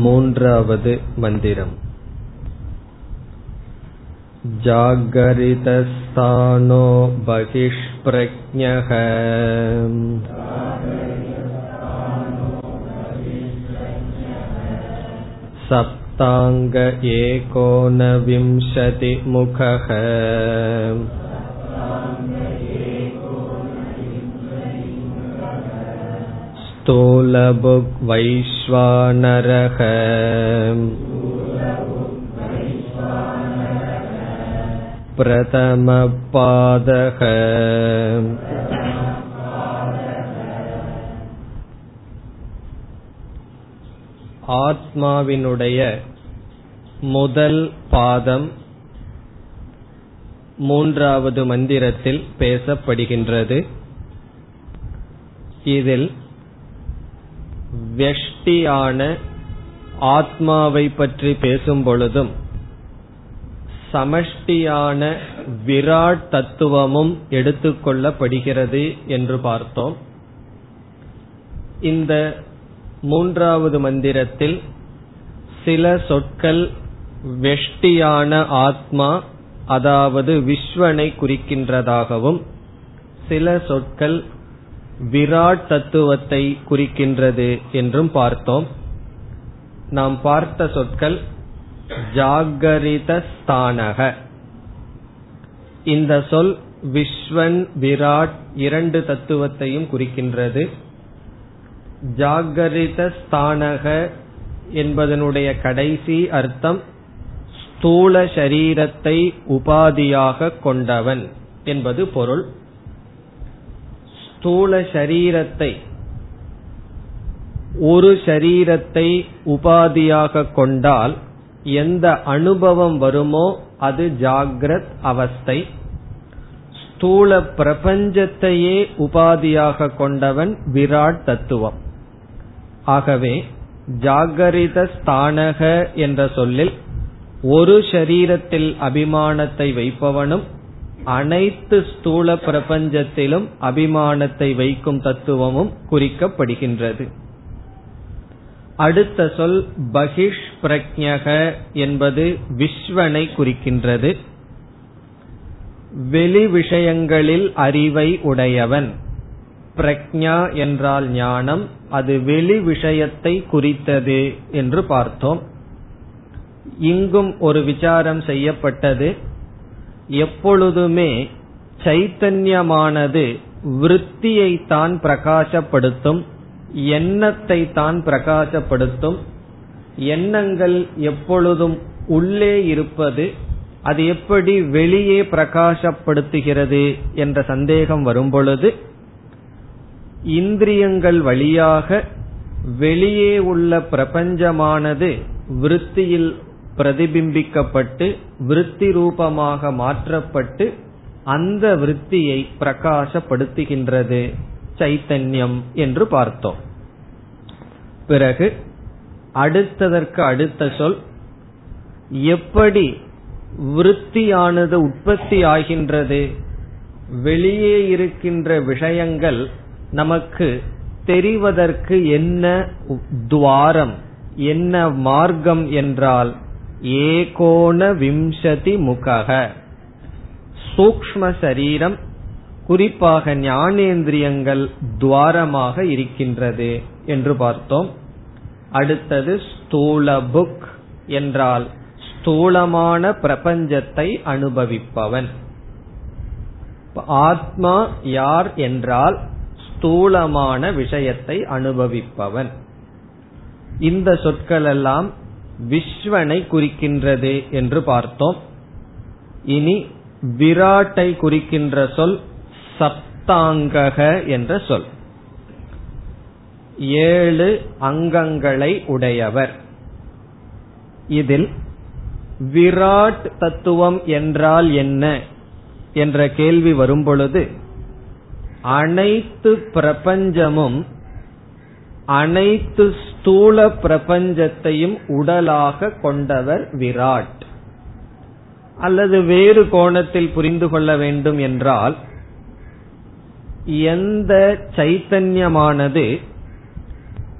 मून्रावद् मन्दिरम् जागरितस्थानो बहिष्प्रज्ञः सप्ताङ्ग एकोनविंशतिमुखः ஸ்தூலபுக் வைஸ்வானரக பிரதமபாதக ஆத்மாவினுடைய முதல் பாதம் மூன்றாவது மந்திரத்தில் பேசப்படுகின்றது. இதில் வெஷ்டியான ஆத்மாவை பற்றி பேசும் பொழுதும் சமஷ்டியான விராட் தத்துவமும் எடுத்துக்கொள்ளப்படுகிறது என்று பார்த்தோம். இந்த மூன்றாவது மந்திரத்தில் சில சொற்கள் வெஷ்டியான ஆத்மா அதாவது விஸ்வனை குறிக்கின்றதாகவும் சில சொற்கள் விராட் தத்துவத்தை குறிக்கின்றது என்றும் பார்த்தோம். நாம் பார்த்த சொற்கள் ஜாகரித ஸ்தானக இந்த சொல் விஸ்வன் விராட் இரண்டு தத்துவத்தையும் குறிக்கின்றது. ஜாகரித ஸ்தானக என்பதனுடைய கடைசி அர்த்தம் ஸ்தூல சரீரத்தை உபாதியாக கொண்டவன் என்பது பொருள். ஸ்தூல சரீரத்தை ஒரு சரீரத்தை உபாதியாக கொண்டால் எந்த அனுபவம் வருமோ அது ஜாகிரத் அவஸ்தை. ஸ்தூல பிரபஞ்சத்தையே உபாதியாக கொண்டவன் விராட் தத்துவம். ஆகவே ஜாகரித ஸ்தானக என்ற சொல்லில் ஒரு ஷரீரத்தில் அபிமானத்தை வைப்பவனும் அனைத்து ஸ்தூல பிரபஞ்சத்திலும் அபிமானத்தை வைக்கும் தத்துவமும் குறிக்கப்படுகின்றது. அடுத்த சொல் பகிஷ் பிரக்ஞக என்பது விஸ்வனை குறிக்கின்றது. வெளி விஷயங்களில் அறிவை உடையவன். பிரக்ஞா என்றால் ஞானம் அது வெளி விஷயத்தை குறித்தது என்று பார்த்தோம். இங்கும் ஒரு விசாரம் செய்யப்பட்டது. எப்பொழுதுமே சைத்தன்யமானது விருத்தியை தான் பிரகாசப்படுத்தும் எண்ணத்தை தான் பிரகாசப்படுத்தும். எண்ணங்கள் எப்பொழுதும் உள்ளே இருப்பது அது எப்படி வெளியே பிரகாசப்படுத்துகிறது என்ற சந்தேகம் வரும்பொழுது இந்திரியங்கள் வழியாக வெளியே உள்ள பிரபஞ்சமானது விருத்தியில் பிரதிபிம்பிக்கப்பட்டு விருத்தி ரூபமாக மாற்றப்பட்டு அந்த விருத்தியை பிரகாசப்படுத்துகின்றது. சைத்தன்யம் என்று பார்த்தோம். பிறகு அடுத்ததற்கு அடுத்த சொல் எப்படி விருத்தியானது உற்பத்தி ஆகின்றது? வெளியே இருக்கின்ற விஷயங்கள் நமக்கு தெரிவதற்கு என்ன துவாரம் என்ன மார்க்கம் என்றால் ஏகோண விம்சதி முகக. சூக்ம சரீரம் குறிப்பாக ஞானேந்திரியங்கள் துவாரமாக இருக்கின்றது என்று பார்த்தோம். அடுத்தது ஸ்தூல புக் என்றால் ஸ்தூலமான பிரபஞ்சத்தை அனுபவிப்பவன். ஆத்மா யார் என்றால் ஸ்தூலமான விஷயத்தை அனுபவிப்பவன். இந்த சொற்கள் எல்லாம் விஸ்வனை குறிக்கின்றது என்று பார்த்தோம். இனி விராட்டை குறிக்கின்ற சொல் சப்தாங்கக என்ற சொல். ஏழு அங்கங்களை உடையவர். இதில் விராட் தத்துவம் என்றால் என்ன என்ற கேள்வி வரும்பொழுது அனைத்து பிரபஞ்சமும் அனைத்து ஸ்தூல பிரபஞ்சத்தையும் உடலாக கொண்டவர் விராட். அல்லது வேறு கோணத்தில் புரிந்து கொள்ள வேண்டும் என்றால் எந்த சைத்தன்யமானது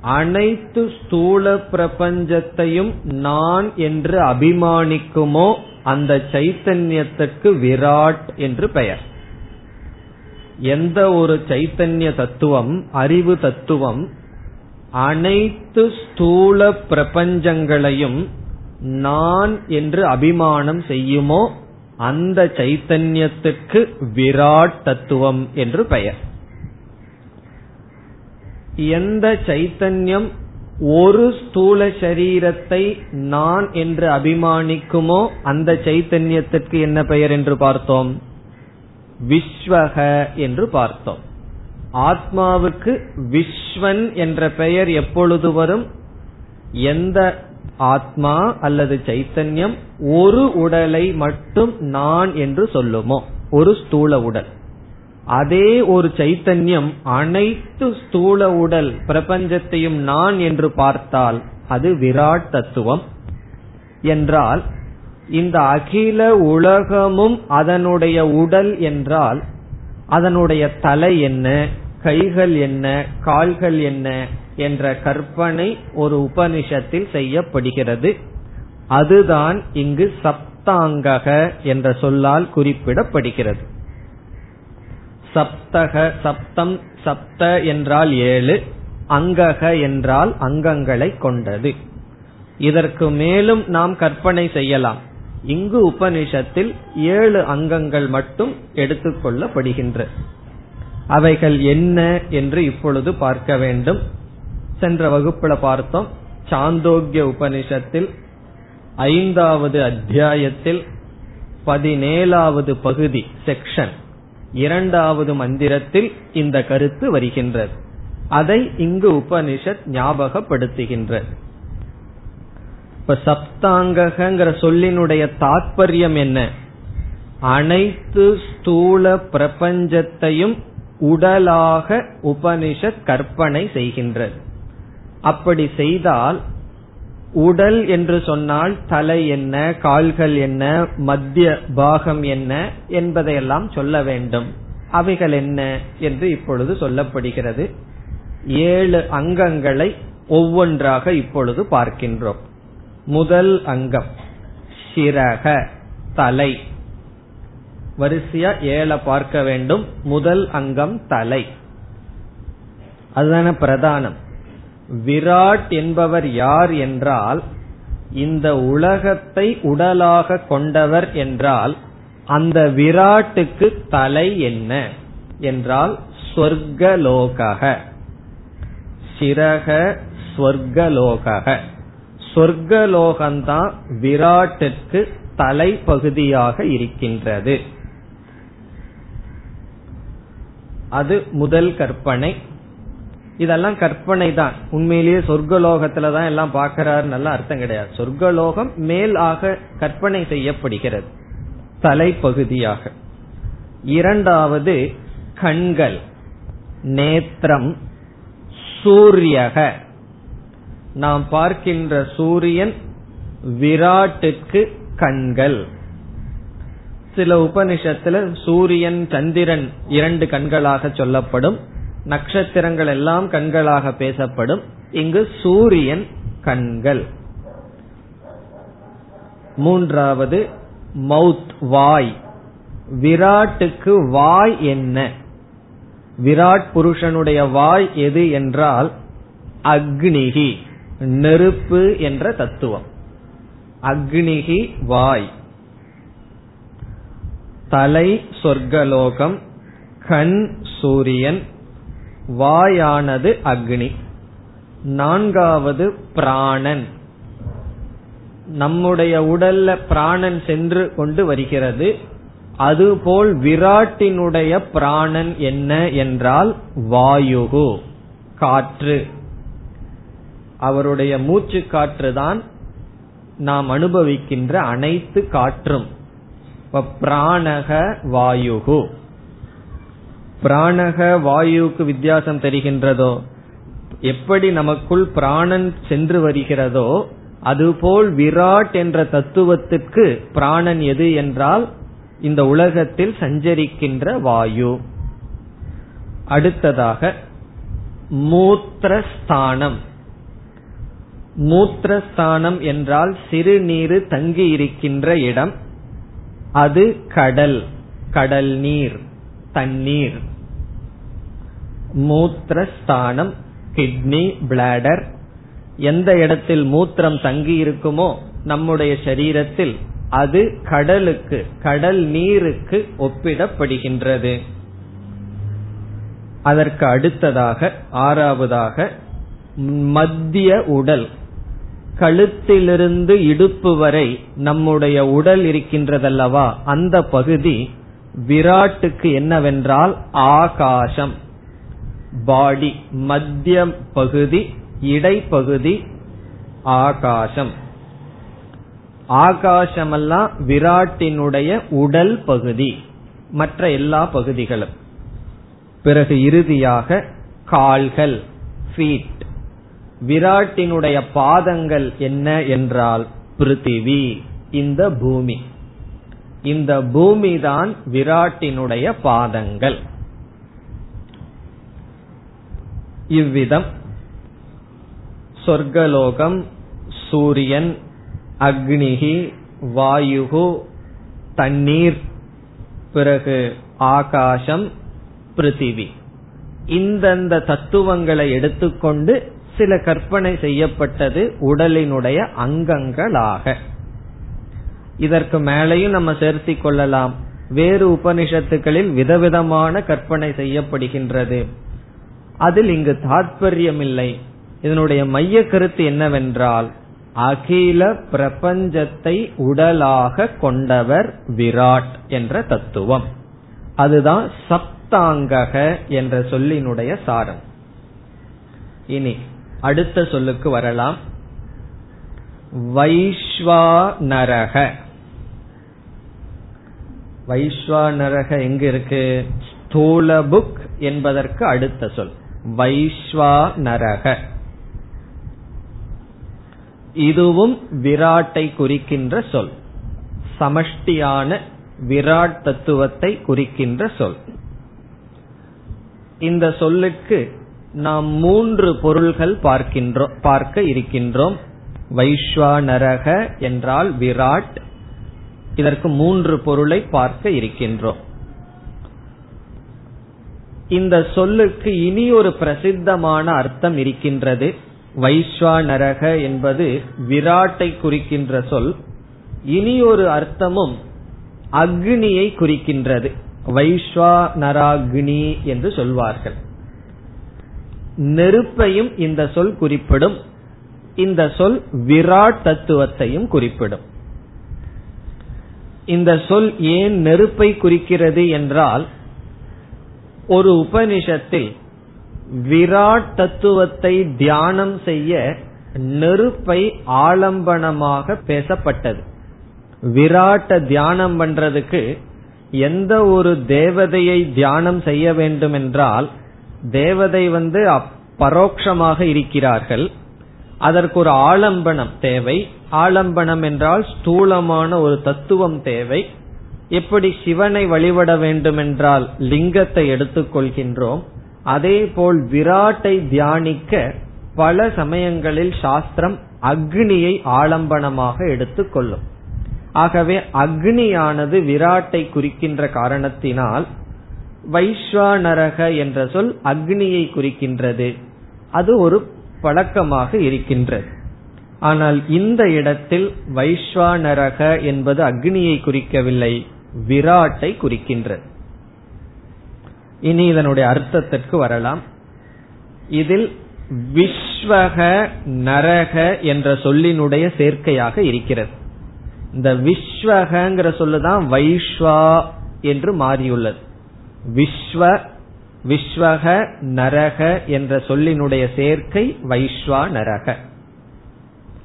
அனைத்து ஸ்தூல பிரபஞ்சத்தையும் நான் என்று அபிமானிக்குமோ அந்த சைத்தன்யத்துக்கு விராட் என்று பெயர். எந்த ஒரு சைத்தன்ய தத்துவம் அறிவு தத்துவம் அனைத்து ஸ்தூல பிரபஞ்சங்களையும் நான் என்று அபிமானம் செய்யுமோ அந்த சைத்தன்யத்துக்கு விராட் தத்துவம் என்று பெயர். எந்த சைத்தன்யம் ஒரு ஸ்தூல சரீரத்தை நான் என்று அபிமானிக்குமோ அந்த சைத்தன்யத்திற்கு என்ன பெயர் என்று பார்த்தோம்? விஸ்வக என்று பார்த்தோம். ஆத்மாவுக்கு விஸ்வன் என்ற பெயர் எப்பொழுது வரும்? எந்த ஆத்மா அல்லது சைத்தன்யம் ஒரு உடலை மட்டும் நான் என்று சொல்லுமோ? ஒரு ஸ்தூல உடல். அதே ஒரு சைத்தன்யம் அனைத்து ஸ்தூல உடல் பிரபஞ்சத்தையும் நான் என்று பார்த்தால் அது விராட் தத்துவம். என்றால் இந்த அகில உலகமும் அதனுடைய உடல் என்றால் அதனுடைய தலை என்ன? கைகள் என்ன கால்கள் என்ன என்ற கற்பனை ஒரு உபனிஷத்தில் செய்யப்படுகிறது. அதுதான் இங்கு சப்தாங்கக என்ற சொல்லால் குறிப்பிடப்படுகிறது. சப்தக சப்தம் சப்த என்றால் ஏழு அங்கக என்றால் அங்கங்களை கொண்டது. இதற்கு மேலும் நாம் கற்பனை செய்யலாம். இங்கு உபனிஷத்தில் ஏழு அங்கங்கள் மட்டும் எடுத்துக்கொள்ளப்படுகின்ற அவைகள் என்ன என்று இப்பொழுது பார்க்க வேண்டும். சென்ற வகுப்புல பார்த்தோம். சாந்தோக்கிய உபனிஷத்தில் ஐந்தாவது அத்தியாயத்தில் பதினேழாவது பகுதி செக்ஷன் இரண்டாவது மந்திரத்தில் இந்த கருத்து வருகின்றது. அதை இங்கு உபனிஷத் ஞாபகப்படுத்துகின்றது. இப்ப சப்தாங்கங்கிற சொல்லினுடைய தாற்பயம் என்ன? அனைத்து ஸ்தூல பிரபஞ்சத்தையும் உடலாக உபனிஷத் கற்பனை செய்கின்றது. அப்படி செய்தால் உடல் என்று சொன்னால் தலை என்ன கால்கள் என்ன மத்திய பாகம் என்ன என்பதையெல்லாம் சொல்ல வேண்டும். அவைகள் என்ன என்று இப்பொழுது சொல்லப்படுகிறது. ஏழு அங்கங்களை ஒவ்வொன்றாக இப்பொழுது பார்க்கின்றோம். முதல் அங்கம் சிரக தலை. வரிசையா ஏழை பார்க்க வேண்டும். முதல் அங்கம் தலை. அதுதான பிரதானம். விராட் என்பவர் யார் என்றால் இந்த உலகத்தை உடலாக கொண்டவர் என்றால் அந்த விராட்டுக்கு தலை என்ன என்றால் ஸ்வர்கலோக சிரக சொர்க்கலோக சொர்க்கலோகம்தான் விராட்டுக்கு தலைப்பகுதியாக இருக்கின்றது. அது முதல் கற்பனை. இதெல்லாம் கற்பனை தான். உண்மையிலேயே சொர்க்கலோகத்துல தான் எல்லாம் பாக்கிறாரு நல்லா அர்த்தம் கிடையாது. சொர்க்கலோகம் மேல் ஆக கற்பனை செய்யப்படுகிறது. தலைப்பகுதியாக. இரண்டாவது கண்கள் நேத்திரம் சூரியக. நாம் பார்க்கின்ற சூரியன் விராட்டுக்கு கண்கள். சில உபனிஷத்துல சூரியன் சந்திரன் இரண்டு கண்களாக சொல்லப்படும். நட்சத்திரங்கள் எல்லாம் கண்களாக பேசப்படும். இங்கு சூரியன் கண்கள். மூன்றாவது மவுத் வாய். விராட்டுக்கு வாய் என்ன? விராட் புருஷனுடைய வாய் எது என்றால் அக்னிகி நெருப்பு என்ற தத்துவம். அக்னிகி வாய். தலை சொர்க்கலோகம் கண் சூரியன் வாயானது அக்னி. நான்காவது பிராணன். நம்முடைய உடல்ல பிராணன் சென்று கொண்டு வருகிறது. அதுபோல் விராட்டினுடைய பிராணன் என்ன என்றால் வாயுகு காற்று. அவருடைய மூச்சு காற்று தான் நாம் அனுபவிக்கின்ற அனைத்து காற்றும். பிராணக வாயுகு. பிராணக வாயுக்கு வித்தியாசம் தெரிகின்றதோ எப்படி நமக்குள் பிராணன் சென்று வருகிறதோ அதுபோல் விராட் என்ற தத்துவத்திற்கு பிராணன் எது என்றால் இந்த உலகத்தில் சஞ்சரிக்கின்ற வாயு. அடுத்ததாக மூத்திரஸ்தானம். மூத்திரஸ்தானம் என்றால் சிறுநீரு தங்கி இருக்கின்ற இடம். அது கடல் கடல் நீர் தண்ணீர். மூத்திரஸ்தானம் கிட்னி பிளாடர் எந்த இடத்தில் மூத்திரம் தங்கி இருக்குமோ நம்முடைய சரீரத்தில் அது கடலுக்கு கடல் நீருக்கு ஒப்பிடப்படுகின்றது. அதற்கு அடுத்ததாக ஆறாவதாக மத்திய உடல் கழுத்திலிருந்து இடுப்பு வரை நம்முடைய உடல் இருக்கின்றதல்லவா? அந்த பகுதி விராட்டுக்கு என்னவென்றால் ஆகாசம். பாடி மத்திய பகுதி இடைப்பகுதி ஆகாசம். ஆகாசமெல்லாம் விராட்டினுடைய உடல் பகுதி மற்ற எல்லா பகுதிகளும். பிறகு இறுதியாக கால்கள் ஃபீட் விராட்டினுடைய பாதங்கள் என்ன என்றால் பிருத்திவி இந்த பூமி. இந்த பூமி தான் விராட்டினுடைய பாதங்கள். இவ்விதம். சொர்க்கலோகம் சூரியன் அக்னிகி வாயுகு தண்ணீர் பிறகு ஆகாசம் பிருத்திவி. இந்தந்த தத்துவங்களை எடுத்துக்கொண்டு சில கற்பனை செய்யப்பட்டது உடலினுடைய அங்கங்களாக. இதற்கு மேலையும் நம்ம சேர்த்தி கொள்ளலாம். வேறு உபனிஷத்துகளில் விதவிதமான கற்பனை செய்யப்படுகின்றது. அதில் இங்கு தாற்பயம் இல்லை இதனுடைய மைய கருத்து என்னவென்றால் அகில பிரபஞ்சத்தை உடலாக கொண்டவர் விராட் என்ற தத்துவம். அதுதான் சப்தாங்கக என்ற சொல்லினுடைய சாரம். இனி அடுத்த சொல்லுக்கு வரலாம். வைஸ்வானரக வைஸ்வானரக எங்க இருக்கு? ஸ்தூல புக் என்பதற்கு அடுத்த சொல். வைஸ்வானரக இதுவும் விராட்டை குறிக்கின்ற சொல். சமஷ்டியான விராட் தத்துவத்தை குறிக்கின்ற சொல். இந்த சொல்லுக்கு நாம் மூன்று பொருள்கள் பார்க்கின்றோம் பார்க்க இருக்கின்றோம். வைஸ்வானரக என்றால் விராட். இதற்கு மூன்று பொருளை பார்க்க இருக்கின்றோம். இந்த சொல்லுக்கு இனி ஒரு பிரசித்தமான அர்த்தம் இருக்கின்றது. வைஸ்வானரக என்பது விராட்டை குறிக்கின்ற சொல். இனி ஒரு அர்த்தமும் அக்னியை குறிக்கின்றது. வைஸ்வானராக்னி என்று சொல்வார்கள். நெருப்பையும் இந்த சொல் குறிப்பிடும். இந்த சொல் விராட் தத்துவத்தையும் குறிப்பிடும். இந்த சொல் ஏன் நெருப்பை குறிக்கிறது என்றால் ஒரு உபனிஷத்தில் விராட் தத்துவத்தை தியானம் செய்ய நெருப்பை ஆலம்பனமாக பேசப்பட்டது. விராட்ட தியானம் பண்றதுக்கு எந்த ஒரு தேவதையை தியானம் செய்ய வேண்டும் என்றால் தேவதை வந்து பரோட்சமாக இருக்கிறார்கள். அதற்கு ஒரு ஆலம்பனம் தேவை. ஆலம்பனம் என்றால் ஸ்தூலமான ஒரு தத்துவம் தேவை. எப்படி சிவனை வழிபட வேண்டும் என்றால் லிங்கத்தை எடுத்துக்கொள்கின்றோம் அதே போல் விராட்டை தியானிக்க பல சமயங்களில் சாஸ்திரம் அக்னியை ஆலம்பனமாக எடுத்துக்கொள்ளும் ஆகவே அக்னியானது விராட்டை குறிக்கின்ற காரணத்தினால் வைஸ்வானரக என்ற சொல் அக்னியை குறிக்கின்றது. அது ஒரு பழக்கமாக இருக்கின்றது. ஆனால் இந்த இடத்தில் வைஸ்வானரக என்பது அக்னியை குறிக்கவில்லை விராட்டை குறிக்கின்றது. இனி இதனுடைய அர்த்தத்திற்கு வரலாம். இதில் விஸ்வக நரக என்ற சொல்லினுடைய சேர்க்கையாக இருக்கிறது. இந்த விஸ்வகங்கிற சொல்லுதான் வைஸ்வா என்று மாறியுள்ளது. விஸ்வ விஸ்வக நரக என்ற சொல்லினுடைய சேர்க்கை வைஸ்வா நரக.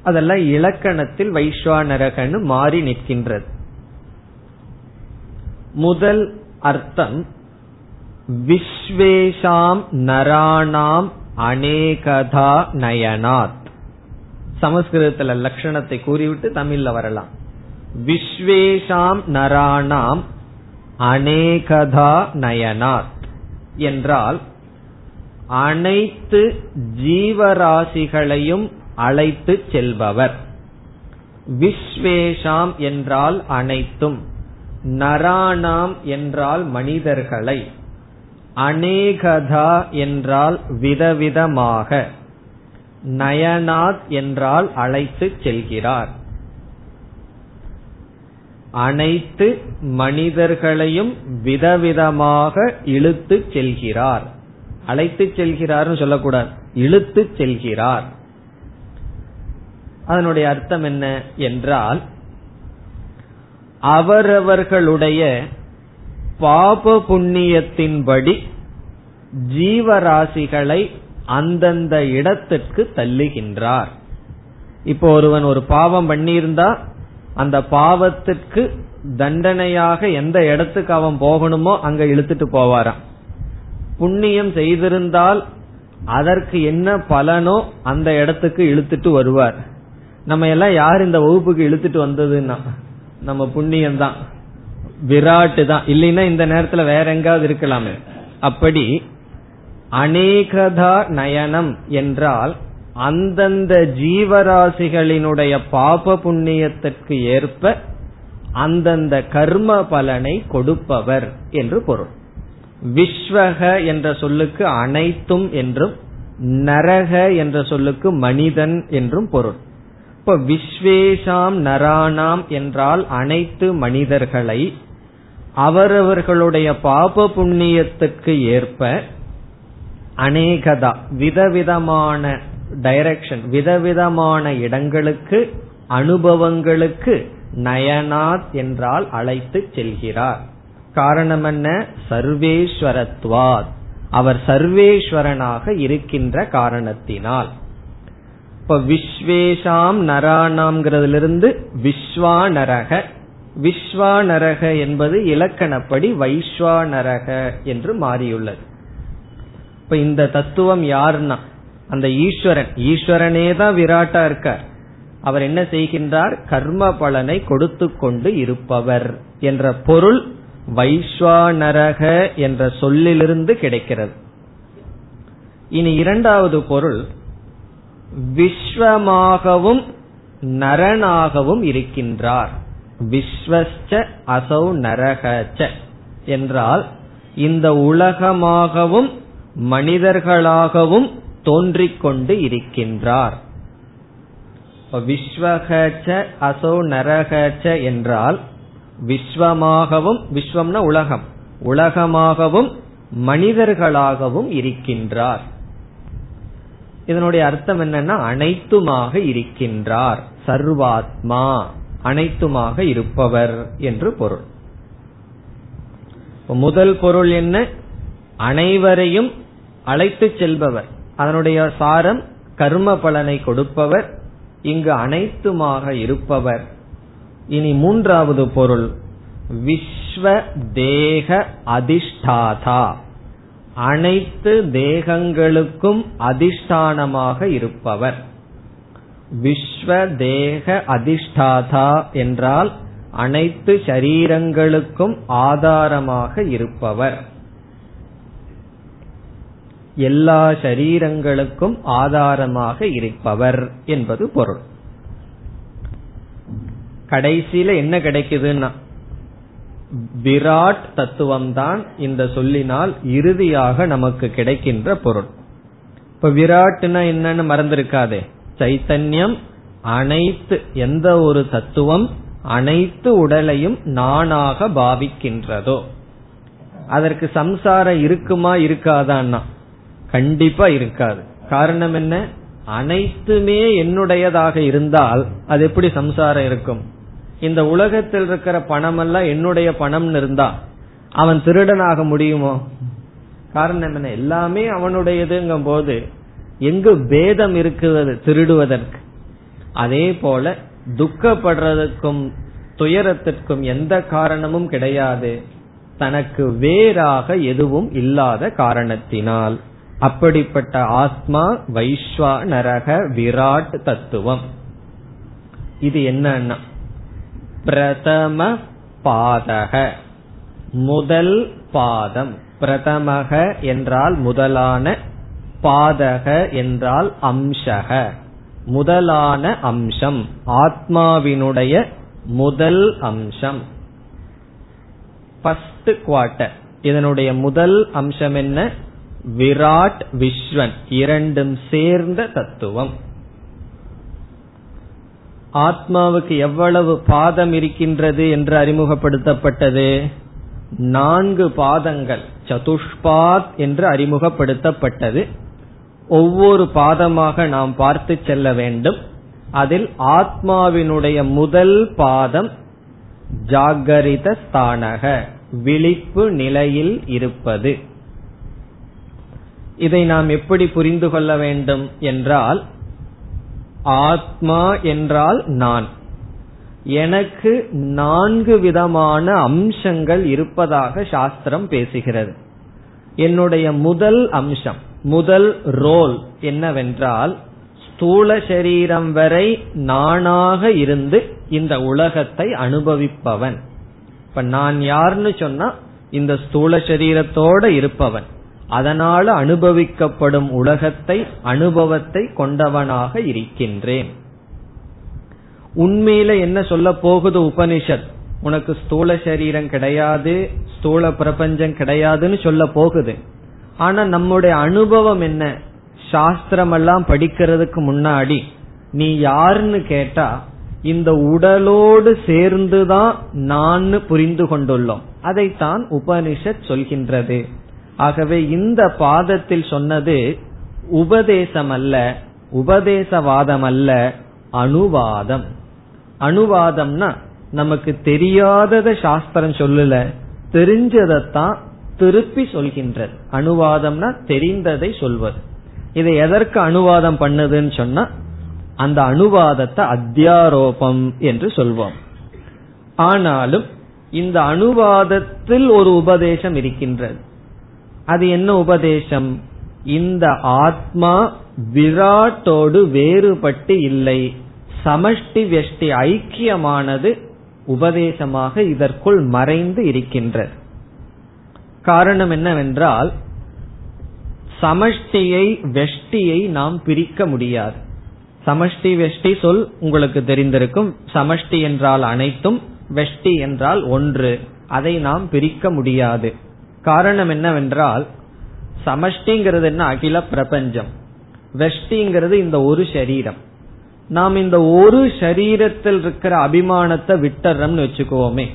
அதெல்லாம் இலக்கணத்தில் வைஸ்வா நரகன்னு மாறி நிற்கின்றது. முதல் அர்த்தம் விஸ்வேஷாம் நராணாம் அநேகதா நயனாத். சமஸ்கிருதத்துல லட்சணத்தை கூறிவிட்டு தமிழ்ல வரலாம். விஸ்வேஷாம் நராணாம் அநேகதா நயனாத் என்றால் அனைத்து ஜீவராசிகளையும் அழைத்து செல்பவர். விஸ்வேஷாம் என்றால் அனைத்தும் நராணாம் என்றால் மனிதர்களை அநேகதா என்றால் விதவிதமாக நயனாத் என்றால் அழைத்து செல்கிறார். அனைத்து மனிதர்களையும் விதவிதமாக இழுத்து செல்கிறார். அழைத்து செல்கிறார் சொல்லக்கூடாது. இழுத்து செல்கிறார். அதனுடைய அர்த்தம் என்ன என்றால் அவரவர்களுடைய பாப புண்ணியத்தின்படி ஜீவராசிகளை அந்தந்த இடத்திற்கு தள்ளுகின்றார். இப்போ ஒருவன் ஒரு பாவம் பண்ணியிருந்தா அந்த பாவத்திற்கு தண்டனையாக எந்த இடத்துக்கு அவன் போகணுமோ அங்க இழுத்துட்டு போவாராம். புண்ணியம் செய்திருந்தால் அதற்கு என்ன பலனோ அந்த இடத்துக்கு இழுத்துட்டு வருவார். நம்ம எல்லாம் யார் இந்த வகுப்புக்கு இழுத்துட்டு வந்ததுன்னா? நம்ம புண்ணியம் தான் விராட்டு தான் இல்லைன்னா இந்த நேரத்துல வேற எங்காவது இருக்கலாமே. அப்படி அநேகதா நயனம் என்றால் அந்தந்த ஜீவராசிகளினுடைய பாப புண்ணியத்திற்கு ஏற்ப அந்தந்த கர்ம பலனை கொடுப்பவர் என்று பொருள். விஸ்வக என்ற சொல்லுக்கு அனைத்தும் என்றும் நரக என்ற சொல்லுக்கு மனிதன் என்றும் பொருள். இப்ப விஸ்வேஷாம் நராணாம் என்றால் அனைத்து மனிதர்களை அவரவர்களுடைய பாப புண்ணியத்துக்கு ஏற்ப அநேகதா விதவிதமான டைரக்ஷன் விதவிதமான இடங்களுக்கு அனுபவங்களுக்கு நயனாத் என்றால் அழைத்து செல்கிறார். காரணம் என்ன? சர்வேஸ்வரத்வாத். அவர் சர்வேஸ்வரனாக இருக்கின்ற காரணத்தினால். இப்ப விஸ்வேஷாம் நராணாம்ங்கிறதுலிருந்து விஸ்வானரக. விஸ்வானரக என்பது இலக்கணப்படி வைஸ்வானரக என்று மாறியுள்ளது. இப்ப இந்த தத்துவம் யாருன்னா? அந்த ஈஸ்வரன். ஈஸ்வரனே தான் விராட்டா இருக்கார். அவர் என்ன செய்கின்றார்? கர்ம பலனை கொடுத்து கொண்டு இருப்பவர் என்ற பொருள் வைஸ்வானரக என்ற சொல்லிலிருந்து கிடைக்கிறது. இனி இரண்டாவது பொருள் விஸ்வமாகவும் நரனாகவும் இருக்கின்றார். விஸ்வச்ச அசௌ நரகச்ச என்றால் இந்த உலகமாகவும் மனிதர்களாகவும் தோன்றிக் கொண்டு இருக்கின்றார் விஸ்வகச்ச அசோ நரகச்ச என்றால் விஸ்வமாகவும் விஸ்வம்னா உலகம் உலகமாகவும் மனிதர்களாகவும் இருக்கின்றார். இதனுடைய அர்த்தம் என்னன்னா அனைத்துமாக இருக்கின்றார் சர்வாத்மா அனைத்துமாக இருப்பவர் என்று பொருள். முதல் பொருள் என்ன? அனைவரையும் அழைத்து செல்பவர். அதனுடைய சாரம் கர்ம பலனை கொடுப்பவர் இங்கு அனைத்துமாக இருப்பவர். இனி மூன்றாவது பொருள் விஸ்வ தேக அதிஷ்டாதா. அனைத்து தேகங்களுக்கும் அதிஷ்டானமாக இருப்பவர். விஸ்வ தேக அதிஷ்டாதா என்றால் அனைத்து சரீரங்களுக்கும் ஆதாரமாக இருப்பவர். எல்லா சரீரங்களுக்கும் ஆதாரமாக இருப்பவர் என்பது பொருள். கடைசியில என்ன கிடைக்குதுன்னா விராட் தத்துவம் தான் இந்த சொல்லினால் இறுதியாக நமக்கு கிடைக்கின்ற பொருள். இப்ப விராட்னா என்னன்னு மறந்திருக்காதே. சைத்தன்யம் அனைத்து எந்த ஒரு தத்துவம் அனைத்து உடலையும் நானாக பாவிக்கின்றதோ. அதற்கு சம்சாரம் இருக்குமா இருக்காதான்னா கண்டிப்பா இருக்காது. காரணம் என்ன? அனைத்துமே என்னுடையதாக இருந்தால் அது எப்படி சம்சாரம் இருக்கும்? இந்த உலகத்தில் இருக்கிற பணம் எல்லாம் என்னுடைய பணம்னு இருந்தா அவன் திருடனாக முடியுமோ? காரணம் என்ன? எல்லாமே அவனுடையதுங்கும் போது எங்கு பேதம் இருக்கிறது திருடுவதற்கு? அதே போல துக்கப்படுறதுக்கும் துயரத்திற்கும் எந்த காரணமும் கிடையாது. தனக்கு வேறாக எதுவும் இல்லாத காரணத்தினால். அப்படிப்பட்ட ஆத்மா வைஸ்வா நரக விராட் தத்துவம். இது என்னன்னா பிரதம பாதக. முதல் பாதம் பிரதமக என்றால் முதலான பாதக என்றால் அம்சக. முதலான அம்சம் ஆத்மாவினுடைய முதல் அம்சம். ஃபர்ஸ்ட் குவார்டர் இதனுடைய முதல் அம்சம் என்ன? விராட் விஸ்வன் இரண்டும் சேர்ந்த தத்துவம். ஆத்மாவுக்கு எவ்வளவு பாதம் இருக்கின்றது என்று அறிமுகப்படுத்தப்பட்டது? நான்கு பாதங்கள் சதுஷ்பாத் என்று அறிமுகப்படுத்தப்பட்டது. ஒவ்வொரு பாதமாக நாம் பார்த்து செல்ல வேண்டும். அதில் ஆத்மாவினுடைய முதல் பாதம் ஜாகரித ஸ்தானக விழிப்பு நிலையில் இருப்பது. இதை நாம் எப்படி புரிந்து கொள்ள வேண்டும் என்றால் ஆத்மா என்றால் நான். எனக்கு நான்கு விதமான அம்சங்கள் இருப்பதாக சாஸ்திரம் பேசுகிறது. என்னுடைய முதல் அம்சம் முதல் ரோல் என்னவென்றால் ஸ்தூல சரீரம் வரை நானாக இருந்து இந்த உலகத்தை அனுபவிப்பவன். இப்ப நான் யாருன்னு சொன்னா இந்த ஸ்தூல சரீரத்தோட இருப்பவன். அதனால அனுபவிக்கப்படும் உலகத்தை அனுபவத்தை கொண்டவனாக இருக்கின்றேன். உண்மையில என்ன சொல்ல போகுது உபனிஷத்? உனக்கு ஸ்தூல சரீரம் கிடையாது ஸ்தூல பிரபஞ்சம் கிடையாதுன்னு சொல்ல போகுது. ஆனா நம்முடைய அனுபவம் என்ன? சாஸ்திரம் எல்லாம் படிக்கிறதுக்கு முன்னாடி நீ யாருன்னு கேட்டா இந்த உடலோடு சேர்ந்துதான் நான் புரிந்து கொண்டுள்ளோம். அதைத்தான் உபனிஷத் சொல்கின்றது. ஆகவே இந்த பாதத்தில் சொன்னது உபதேசம் அல்ல உபதேசவாதம் அல்ல அனுவாதம் அனுவாதம்னா நமக்கு தெரியாதத சாஸ்திரம் சொல்லல தெரிஞ்சதைத்தான் திருப்பி சொல்கின்றது. அனுவாதம்னா தெரிந்ததை சொல்வது. இதை எதற்கு அனுவாதம் பண்ணுதுன்னு சொன்னா அந்த அணுவாதத்தை அத்தியாரோபம் என்று சொல்வோம். ஆனாலும் இந்த அனுவாதத்தில் ஒரு உபதேசம் இருக்கின்றது. அது என்ன உபதேசம்? இந்த ஆத்மா விராட்டோடு வேறுபட்டு இல்லை. சமஷ்டி வெஷ்டி ஐக்கியமானது உபதேசமாக இதற்குள் மறைந்து இருக்கின்றது. காரணம் என்னவென்றால் சமஷ்டியை வெஷ்டியை நாம் பிரிக்க முடியாது. சமஷ்டி வெஷ்டி சொல் உங்களுக்கு தெரிந்திருக்கும். சமஷ்டி என்றால் அனைத்தும் வெஷ்டி என்றால் ஒன்று. அதை நாம் பிரிக்க முடியாது. காரணம் என்னவென்றால் சமஷ்டிங்கிறது என்ன? அகில பிரபஞ்சம். வெஷ்டிங்கிறது இந்த ஒரு சரீரம். நாம் இந்த ஒரு சரீரத்தில் இருக்கிற அபிமானத்தை விட்டுறோம்னு வச்சுக்கோமே.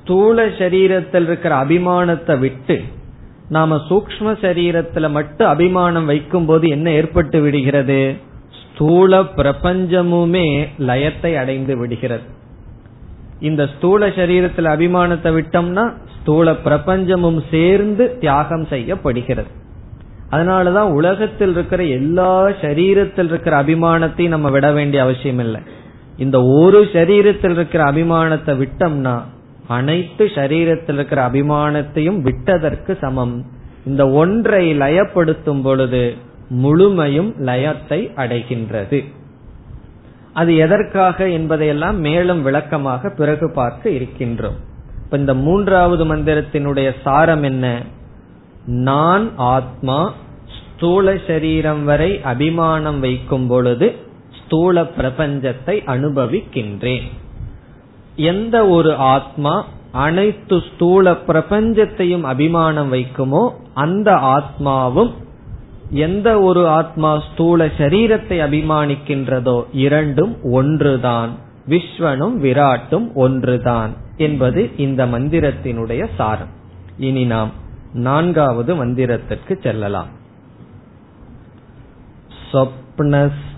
ஸ்தூல சரீரத்தில் இருக்கிற அபிமானத்தை விட்டு நாம சூக்ம சரீரத்துல மட்டும் அபிமானம் வைக்கும் போது என்ன ஏற்பட்டு விடுகிறது? ஸ்தூல பிரபஞ்சமுமே லயத்தை அடைந்து விடுகிறது. இந்த ஸ்தூல சரீரத்தில் அபிமானத்தை விட்டோம்னா ஸ்தூல பிரபஞ்சமும் சேர்ந்து தியாகம் செய்யப்படுகிறது. அதனாலதான் உலகத்தில் இருக்கிற எல்லா சரீரத்தில் இருக்கிற அபிமானத்தையும் நம்ம விட வேண்டிய அவசியம் இல்லை. இந்த ஒரு சரீரத்தில் இருக்கிற அபிமானத்தை விட்டோம்னா அனைத்து சரீரத்தில் இருக்கிற அபிமானத்தையும் விட்டதற்கு சமம். இந்த ஒன்றை லயப்படுத்தும் பொழுது முழுமையும் லயத்தை அடைகின்றது. அது எதற்காக என்பதையெல்லாம் மேலும் விளக்கமாக பிறகு பார்க்க இருக்கின்றோம். இப்ப இந்த மூன்றாவது மந்திரத்தினுடைய சாரம் என்ன? நான் ஆத்மா ஸ்தூல சரீரம் வரை அபிமானம் வைக்கும் பொழுது ஸ்தூல பிரபஞ்சத்தை அனுபவிக்கின்றேன். எந்த ஒரு ஆத்மா அனைத்து ஸ்தூல பிரபஞ்சத்தையும் அபிமானம் வைக்குமோ அந்த ஆத்மாவும் எந்த ஒரு ஆத்மா ஸ்தூல சரீரத்தை அபிமானிக்கின்றதோ இரண்டும் ஒன்றுதான். விஸ்வனும் விராட்டும் ஒன்றுதான். என்பது இந்த மந்திரத்தினுடைய சாரம் இனி நாம் நான்காவது மந்திரத்திற்கு செல்லலாம்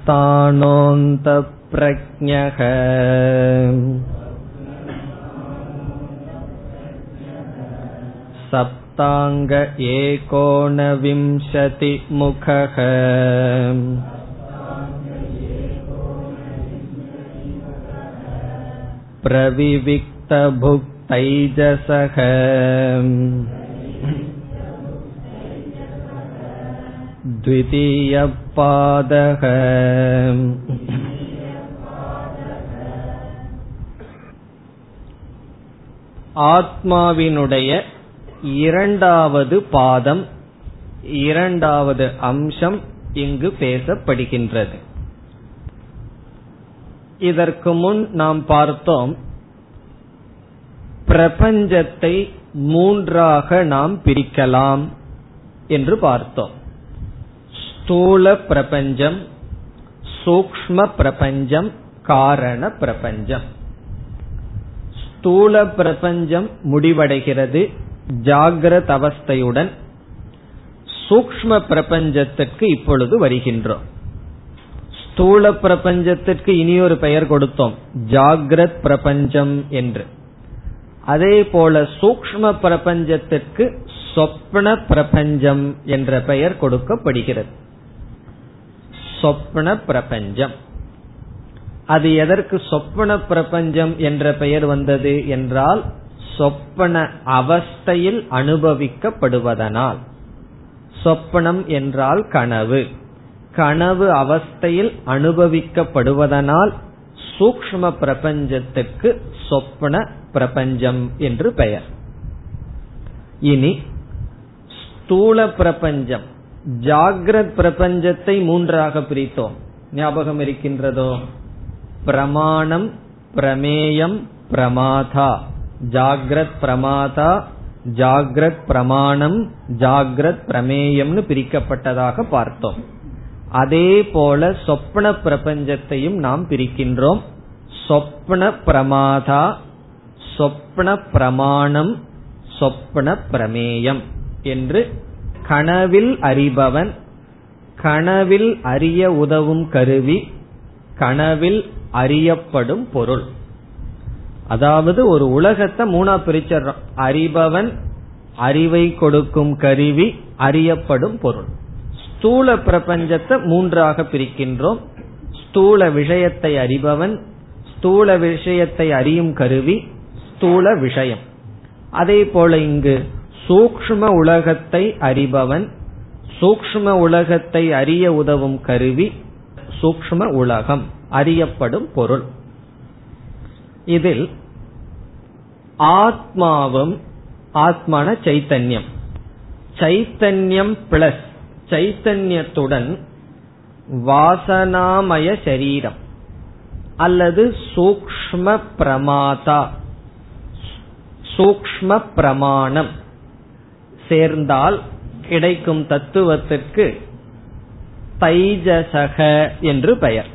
स्वप्नस्तानोऽन्त प्रज्ञः सप्ताङ्ग एकोनविंशतिमुखः प्रविविक्तभुक्तैजसः द्वितीयपादः ஆத்மாவினுடைய இரண்டாவது பாதம் இரண்டாவது அம்சம் இங்கு பேசப்படுகின்றது இதற்கு முன் நாம் பார்த்தோம் பிரபஞ்சத்தை மூன்றாக நாம் பிரிக்கலாம் என்று பார்த்தோம். ஸ்தூல பிரபஞ்சம் சூக்ம பிரபஞ்சம் காரண பிரபஞ்சம். ஸ்தூல பிரபஞ்சம் முடிவடைகிறது ஜாகிரத அவஸ்தையுடன். சூக்ம பிரபஞ்சத்திற்கு இப்பொழுது வருகின்றோம். ஸ்தூல பிரபஞ்சத்திற்கு இனியொரு பெயர் கொடுத்தோம் ஜாகிரத் பிரபஞ்சம் என்று. அதே போல சூக்ம பிரபஞ்சத்திற்கு சொப்ன பிரபஞ்சம் என்ற பெயர் கொடுக்கப்படுகிறது. சொப்ன பிரபஞ்சம். அது எதற்கு சொப்பன பிரபஞ்சம் என்ற பெயர் வந்தது என்றால் சொப்பன அவஸ்தையில் அனுபவிக்கப்படுவதனால். சொப்பனம் என்றால் கனவு. கனவு அவஸ்தையில் அனுபவிக்கப்படுவதனால் சூக்ம பிரபஞ்சத்துக்கு சொப்பன பிரபஞ்சம் என்று பெயர். இனி ஸ்தூல பிரபஞ்சம் ஜாகிரத் பிரபஞ்சத்தை மூன்றாக பிரித்தோம். ஞாபகம் இருக்கின்றதோ? பிரமாணம் பிரமேயம் பிரமாதா. ஜாகிரத் பிரமாதா ஜாகிரத் பிரமாணம் ஜாகிரத் பிரமேயம்னு பிரிக்கப்பட்டதாக பார்த்தோம். அதே போல சொப்ன பிரபஞ்சத்தையும் நாம் பிரிக்கின்றோம். சொப்ன பிரமாதா சொப்ன பிரமாணம் சொப்ன பிரமேயம் என்று கனவில் அறிபவன் கனவில் அறிய உதவும் கருவி கனவில் அறியப்படும் பொருள். அதாவது ஒரு உலகத்தை மூணா பிரிச்சர்றோம். அறிபவன் அறிவை கொடுக்கும் கருவி அறியப்படும் பொருள். ஸ்தூல பிரபஞ்சத்தை மூன்றாக பிரிக்கின்றோம். ஸ்தூல விஷயத்தை அறிபவன் ஸ்தூல விஷயத்தை அறியும் கருவி ஸ்தூல விஷயம். அதே போல இங்கு சூக்ஷ்ம உலகத்தை அறிபவன் சூக்ஷ்ம உலகத்தை அறிய உதவும் கருவி சூக்ஷ்ம உலகம் அறியப்படும் பொருள். இதில் ஆத்மாவும் ஆத்மான சைத்தன்யம். சைத்தன்யம் பிளஸ் சைத்தன்யத்துடன் வாசனாமய சரீரம் அல்லது சூக்ஷ்ம பிரமாதா. சூக்ஷ்ம பிரமாணம். சேர்ந்தால் கிடைக்கும் தத்துவத்திற்கு தைஜசக என்று பெயர்.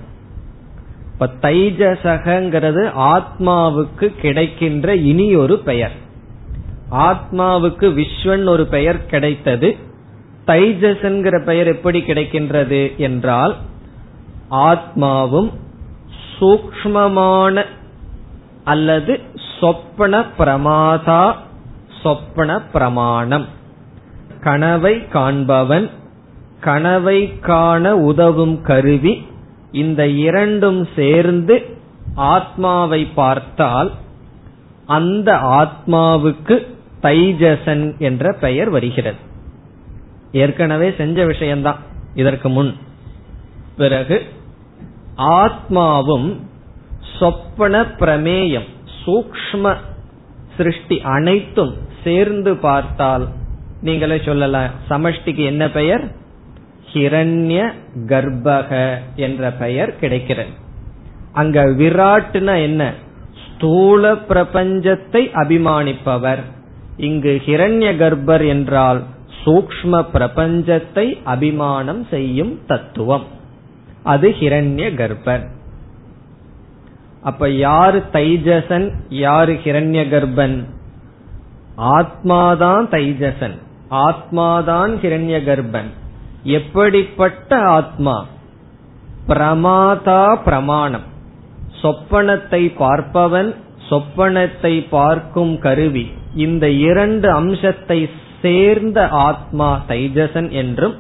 இப்ப தைஜசகங்கிறது ஆத்மாவுக்கு கிடைக்கின்ற இனி ஒரு பெயர். ஆத்மாவுக்கு விஸ்வன் ஒரு பெயர் கிடைத்தது. தைஜசன்கிற பெயர் எப்படி கிடைக்கின்றது என்றால் ஆத்மாவும் சூக்மமான அல்லது சொப்பன பிரமாதா சொப்பன பிரமாணம் கனவை காண்பவன் கனவை காண உதவும் கருவி இந்த இரண்டும் சேர்ந்து ஆத்மாவை பார்த்தால் அந்த ஆத்மாவுக்கு தைஜசன் என்ற பெயர் வருகிறது. ஏற்கனவே செஞ்ச விஷயம்தான். இதற்கு முன். பிறகு ஆத்மாவும் சொப்பன பிரமேயம் சூக்ம சிருஷ்டி அனைத்தும் சேர்ந்து பார்த்தால் நீங்களே சொல்லலாம் சமஷ்டிக்கு என்ன பெயர்? ஹிரண்ய கர்ப்பக என்ற பெயர் கிடைக்கிறது. அங்க விராட்னா என்ன? ஸ்தூல பிரபஞ்சத்தை அபிமானிப்பவர். இங்கு ஹிரண்ய கர்ப்பர் என்றால் சூக்ம பிரபஞ்சத்தை அபிமானம் செய்யும் தத்துவம். அது ஹிரண்ய கர்ப்பர். அப்ப யாரு தைஜசன் யாரு ஹிரண்ய கர்ப்பன் ஆத்மாதான் தைஜசன். ஆத்மாதான் ஹிரண்ய கர்ப்பன் எப்படிப்பட்ட ஆத்மா? பிரமாதா பிரமாணம். சொப்பனத்தை பார்ப்பவன் சொப்பனத்தை பார்க்கும் கருவி. இந்த இரண்டு அம்சத்தை சேர்ந்த ஆத்மா தைஜசன் என்றும்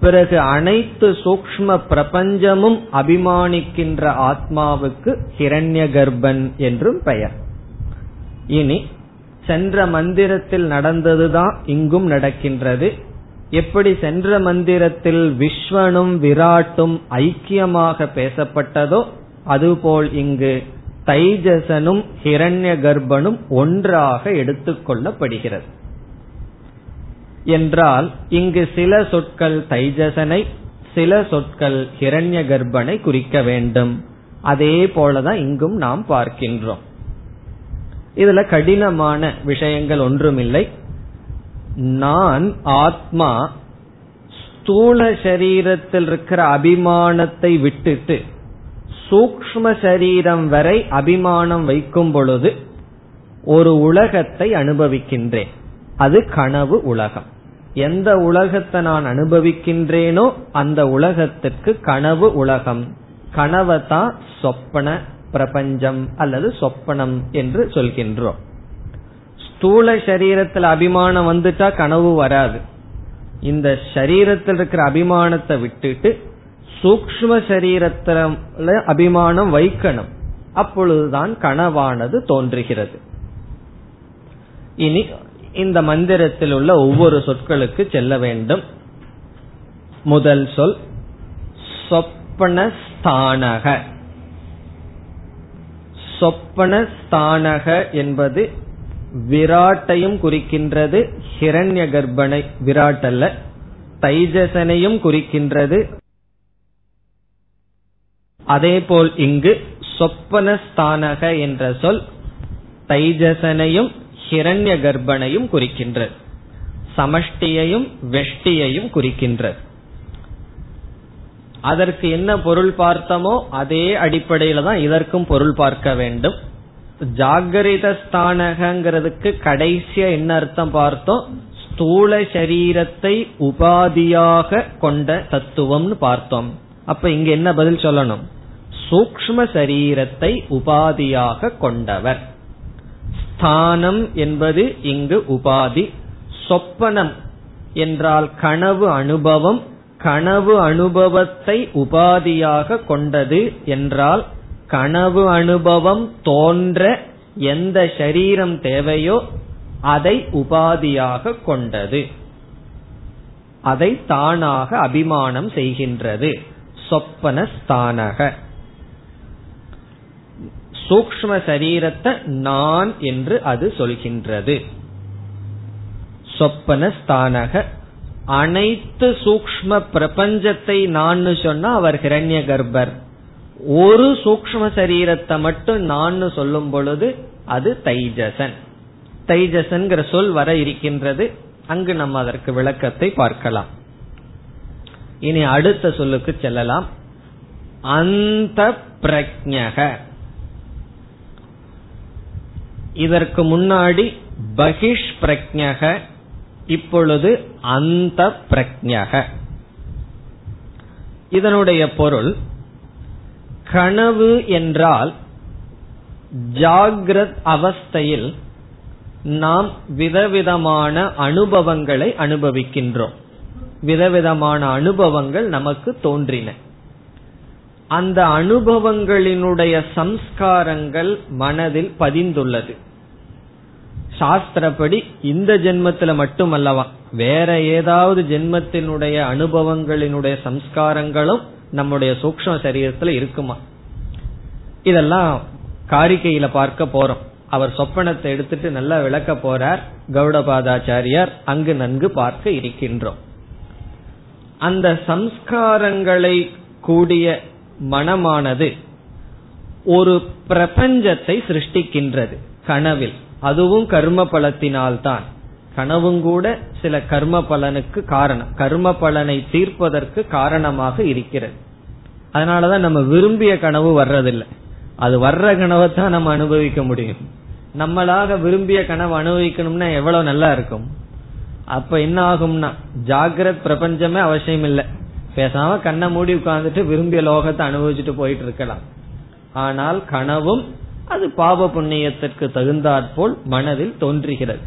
பிறகு அனைத்து சூக்ம பிரபஞ்சமும் அபிமானிக்கின்ற ஆத்மாவுக்கு ஹிரண்ய கர்ப்பன் என்றும் பெயர். இனி சென்ற மந்திரத்தில் நடந்ததுதான் இங்கும் நடக்கின்றது. எப்படி சென்ற மந்திரத்தில் விஸ்வனும் விராட்டும் ஐக்கியமாக பேசப்பட்டதோ அதுபோல் இங்கு தைஜசனும் ஹிரண்ய கர்ப்பனும் ஒன்றாக எடுத்துக்கொள்ளப்படுகிறது என்றால் இங்கு சில சொற்கள் தைஜசனை சில சொற்கள் ஹிரண்ய கர்ப்பனை குறிக்க வேண்டும். அதே போலதான் இங்கும் நாம் பார்க்கின்றோம். இதுல கடினமான விஷயங்கள் ஒன்றுமில்லை. நான் ஆத்மா ஸ்தூல சரீரத்தில் இருக்கிற அபிமானத்தை விட்டுட்டு சூக்ம சரீரம் வரை அபிமானம் வைக்கும் பொழுது ஒரு உலகத்தை அனுபவிக்கின்றேன். அது கனவு உலகம். எந்த உலகத்தை நான் அனுபவிக்கின்றேனோ அந்த உலகத்துக்கு கனவு உலகம். கனவை தான் சொப்பன பிரபஞ்சம் அல்லது சொப்பனம் என்று சொல்கின்றோம். ஸ்தூல சரீரத்தில் அபிமானம் வந்துட்டா கனவு வராது. இந்த சரீரத்தில் இருக்கிற அபிமானத்தை விட்டுட்டு சூக்ம சரீரத்தில அபிமானம் வைக்கணும். அப்பொழுதுதான் கனவானது தோன்றுகிறது. இனி இந்த மந்திரத்தில் உள்ள ஒவ்வொரு சொற்களுக்கு செல்ல வேண்டும். முதல் சொல் சொப்பனஸ்தானக. சொப்பனஸ்தானக என்பது விராட்டையும் குறிக்கின்றது ஹிரண்ய கர்ப்பனை விராட் அல்ல தைஜசனையும் குறிக்கின்றது. அதேபோல் இங்கு சொப்பனஸ்தானக என்ற சொல் தைஜசனையும் ஹிரண்ய கர்ப்பனையும் குறிக்கின்றது சமஷ்டியையும் வெஷ்டியையும் குறிக்கின்றது அதற்கு என்ன பொருள் பார்த்தோமோ அதே அடிப்படையில தான் இதற்கும் பொருள் பார்க்க வேண்டும். ஜாகிரத ஸ்தானகங்கிறதுக்கு கடைசியா என்ன அர்த்தம் பார்த்தோம்? ஸ்தூல சரீரத்தை உபாதியாக கொண்ட தத்துவம்னு பார்த்தோம். அப்ப இங்க என்ன பதில் சொல்லணும்? சூக்ம சரீரத்தை உபாதியாக கொண்டவர். ஸ்தானம் என்பது இங்கு உபாதி. சொப்பனம் என்றால் கனவு அனுபவம் கனவு அனுபவத்தை உபாதியாக கொண்டது என்றால் கனவு அனுபவம் தோன்ற எந்த சரீரம் தேவையோ அதை உபாதியாக கொண்டது. அதை தானாக அபிமானம் செய்கின்றது. சொப்பனஸ்தானக சூக்ம சரீரத்தை நான் என்று அது சொல்கின்றது. சொப்பனஸ்தானக அனைத்து சூக்ம பிரபஞ்சத்தை நான் சொன்னா அவர் ஹிரண்ய கர்ப்பர். ஒரு சூக்ம சரீரத்தை மட்டும் நான் சொல்லும் பொழுது அது தைஜசன். தைஜசன்கிற சொல் வர இருக்கின்றது. அங்கு நம்ம அதற்கு விளக்கத்தை பார்க்கலாம். இனி அடுத்த சொல்லுக்கு செல்லலாம். அந்த பிரஜக இதற்கு முன்னாடி பகிஷ் பிரக்ஞக இப்பொழுது அந்த பிரக்ஞக இதனுடைய பொருள் கனவு என்றால் ஜாகிரத் அவஸ்தையில் நாம் விதவிதமான அனுபவங்களை அனுபவிக்கின்றோம். விதவிதமான அனுபவங்கள் நமக்கு தோன்றின. அந்த அனுபவங்களினுடைய சம்ஸ்காரங்கள் மனதில் பதிந்துள்ளது. சாஸ்திரப்படி இந்த ஜென்மத்தில் மட்டுமல்லவா வேற ஏதாவது ஜென்மத்தினுடைய அனுபவங்களினுடைய சம்ஸ்காரங்களும் நம்முடைய சூக்ம சரீரத்துல இருக்குமா? இதெல்லாம் காரிக்கையில பார்க்க போறோம். அவர் சொப்பனத்தை எடுத்துட்டு நல்லா விளக்க போறார் கௌடபாதாச்சாரியார் அங்கு நன்கு பார்க்க இருக்கின்றோம். அந்த சம்ஸ்காரங்களை கூடிய மனமானது ஒரு பிரபஞ்சத்தை சிருஷ்டிக்கின்றது கனவில். அதுவும் கர்ம பலத்தினால்தான் கனவும் கூட சில கர்ம பலனுக்கு காரணம். கர்ம பலனை தீர்ப்பதற்கு காரணமாக இருக்கிறது. அதனாலதான் நம்ம விரும்பிய கனவு வர்றதில்லை. அது வர்ற கனவை தான் நம்ம அனுபவிக்க முடியும். நம்மளாக விரும்பிய கனவு அனுபவிக்கணும்னா எவ்வளவு நல்லா இருக்கும். அப்ப என்ன ஆகும்னா ஜாகிரத் பிரபஞ்சமே அவசியம் இல்லை பேசாம கண்ணை மூடி உட்கார்ந்துட்டு விரும்பிய லோகத்தை அனுபவிச்சுட்டு போயிட்டு இருக்கலாம். ஆனால் கனவும் அது பாவ புண்ணியத்திற்கு தகுந்தாற்போல் மனதில் தோன்றுகிறது.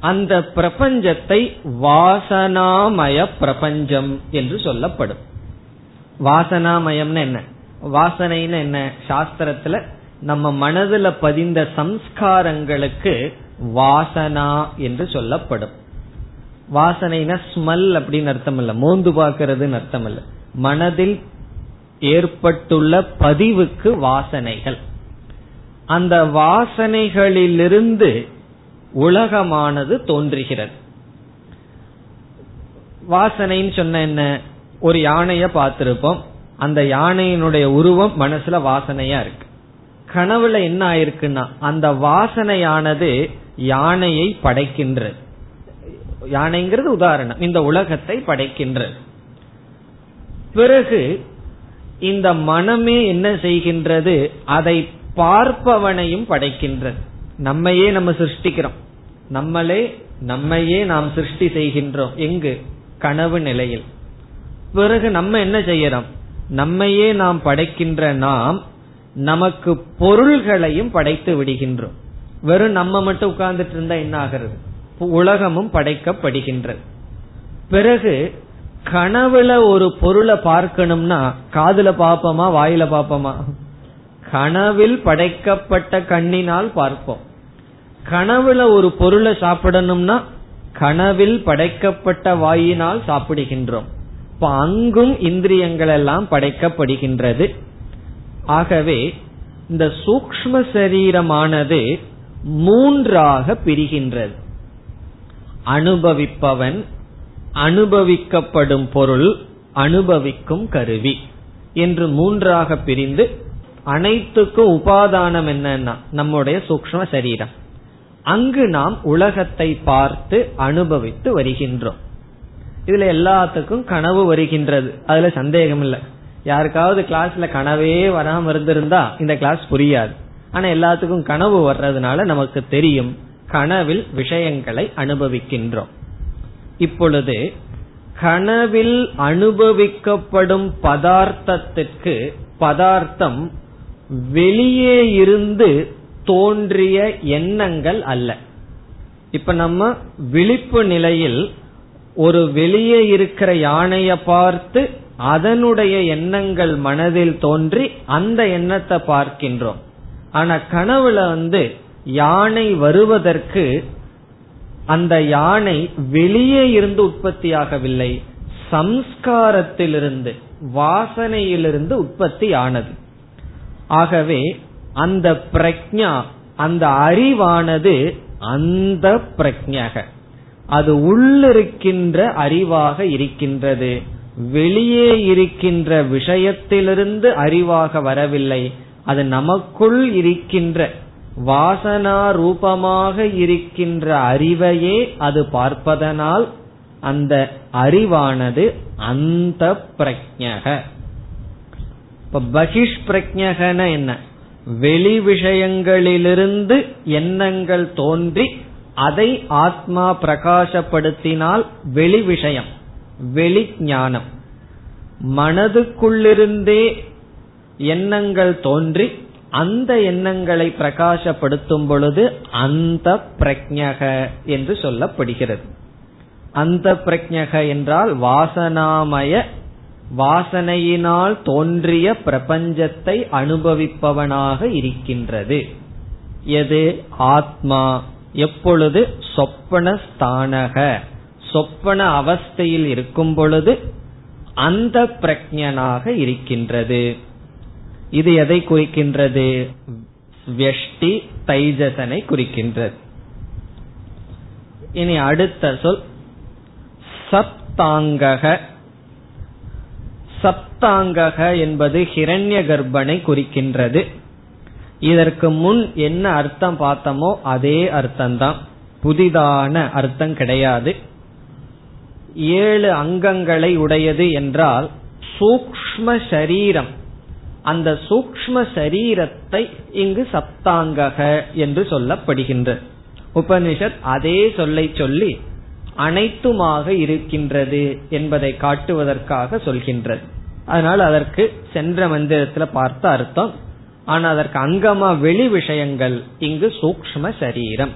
அந்த பிரபஞ்சத்தை வாசனாமய பிரபஞ்சம் என்று சொல்லப்படும். வாசனாமயம்னு என்ன? வாசனைன்னு என்ன? சாஸ்திரத்துல நம்ம மனதுல பதிந்த சம்ஸ்காரங்களுக்கு வாசனா என்று சொல்லப்படும். வாசனைனா ஸ்மெல் அப்படின்னு அர்த்தம் இல்ல மோந்து பார்க்கறதுன்னு அர்த்தம் இல்ல மனதில் ஏற்பட்டுள்ள பதிவுக்கு வாசனைகள். அந்த வாசனைகளிலிருந்து உலகமானது தோன்றுகிறது. வாசனைன்னு சொன்ன என்ன? ஒரு யானைய பார்த்திருப்போம். அந்த யானையினுடைய உருவம் மனசுல வாசனையா இருக்கு. கனவுல என்ன ஆயிருக்குன்னா அந்த வாசனையானது யானையை படைக்கின்றது. யானைங்கிறது உதாரணம். இந்த உலகத்தை படைக்கின்றது. பிறகு இந்த மனமே என்ன செய்கின்றது? அதை பார்ப்பவனையும் படைக்கின்றது. நம்மையே நம்ம சிருஷ்டிக்கிறோம். நம்மளே நம்மையே நாம் சிருஷ்டி செய்கின்றோம். எங்கு? கனவு நிலையில். பிறகு நம்ம என்ன செய்யறோம்? நம்மையே நாம் படைக்கின்ற நாம் நமக்கு பொருள்களையும் படைத்து விடுகின்றோம். வெறும் நம்ம மட்டும் உட்கார்ந்துட்டு இருந்தா என்ன ஆகிறது? உலகமும் படைக்கப்படுகின்றது. பிறகு கனவுல ஒரு பொருளை பார்க்கணும்னா காதுல பாப்போமா வாயில பாப்போமா கனவில் படைக்கப்பட்ட கண்ணினால் பார்ப்போம். கனவுல ஒரு பொருளை சாப்பிடணும்னா கனவில் படைக்கப்பட்ட வாயினால் சாப்பிடுகின்றோம். இப்ப அங்கும் இந்திரியங்கள் எல்லாம் படைக்கப்படுகின்றது. ஆகவே இந்த சூக்ம சரீரமானது மூன்றாக பிரிகின்றது. அனுபவிப்பவன் அனுபவிக்கப்படும் பொருள் அனுபவிக்கும் கருவி என்று மூன்றாக பிரிந்து அனைத்துக்கும் உபாதானம் என்னன்னா நம்முடைய சூக்ம சரீரம். அங்கு நாம் உலகத்தை பார்த்து அனுபவித்து வருகின்றோம். இதுல எல்லாத்துக்கும் கனவு வருகின்றது. அதுல சந்தேகம் இல்லை. யாருக்காவது கிளாஸ்ல கனவே வராம இருந்திருந்தா இந்த கிளாஸ் புரியாது. ஆனா எல்லாத்துக்கும் கனவு வர்றதுனால நமக்கு தெரியும் கனவில் விஷயங்களை அனுபவிக்கின்றோம். இப்பொழுது கனவில் அனுபவிக்கப்படும் பதார்த்தத்திற்கு பதார்த்தம் வெளியே இருந்து தோன்றிய எண்ணங்கள் அல்ல. இப்ப நம்ம விழிப்பு நிலையில் ஒரு வெளியே இருக்கிற யானைய பார்த்து அதனுடைய எண்ணங்கள் மனதில் தோன்றி அந்த எண்ணத்தை பார்க்கின்றோம். ஆனா கனவுல வந்து யானை வருவதற்கு அந்த யானை வெளியே இருந்து உற்பத்தியாகவில்லை. சம்ஸ்காரத்திலிருந்து வாசனையிலிருந்து உற்பத்தி ஆனது. ஆகவே அந்த பிரக்ஞா அந்த அறிவானது அந்த பிரக்ஞக அது உள்ளிருக்கின்ற அறிவாக இருக்கின்றது. வெளியே இருக்கின்ற விஷயத்திலிருந்து அறிவாக வரவில்லை. அது நமக்குள் இருக்கின்ற வாசனா ரூபமாக இருக்கின்ற அறிவையே அது பார்ப்பதனால் அந்த அறிவானது அந்த பிரஜக இப்ப பகிஷ் பிரஜகன என்ன? வெளி விஷயங்களிலிருந்து எண்ணங்கள் தோன்றி அதை ஆத்மா பிரகாசப்படுத்தினால் வெளி விஷயம் வெளி ஞானம். மனதுக்குள்ளிருந்தே எண்ணங்கள் தோன்றி அந்த எண்ணங்களை பிரகாசப்படுத்தும் பொழுது அந்த பிரஜக என்று சொல்லப்படுகிறது. அந்த பிரஜக என்றால் வாசனாமய வாசனையினால் தோன்றிய பிரபஞ்சத்தை அனுபவிப்பவனாக இருக்கின்றது. எது? ஆத்மா. எப்பொழுது? சொப்பன ஸ்தானக. சொப்பன அவஸ்தையில் இருக்கும் பொழுது அந்த பிரஜனாக இருக்கின்றது. இது எதை குறிக்கின்றது? வெஷ்டி தைஜசனை குறிக்கின்றது. இனி அடுத்த சொல். சப்தாங்கக. சப்தாங்கக என்பது ஹிரண்ய கர்ப்பனை குறிக்கின்றது. இதற்கு முன் என்ன அர்த்தம் பார்த்தோமோ அதே அர்த்தம்தான். புதிதான அர்த்தம் கிடையாது. ஏழு அங்கங்களை உடையது என்றால் சூக்ம சரீரம். அந்த சூக்ம சரீரத்தை இங்கு சப்தாங்கக என்று சொல்லப்படுகின்ற. உபனிஷத் அதே சொல்லை சொல்லி அனைத்துமாக இருக்கின்றது என்பதை காட்டுவதற்காக சொல்கின்றது. அதனால் அதற்கு சென்ற மந்திரத்துல பார்த்த அர்த்தம். ஆனா அதற்கு அங்கமா வெளி விஷயங்கள் இங்கு சூக்ம சரீரம்.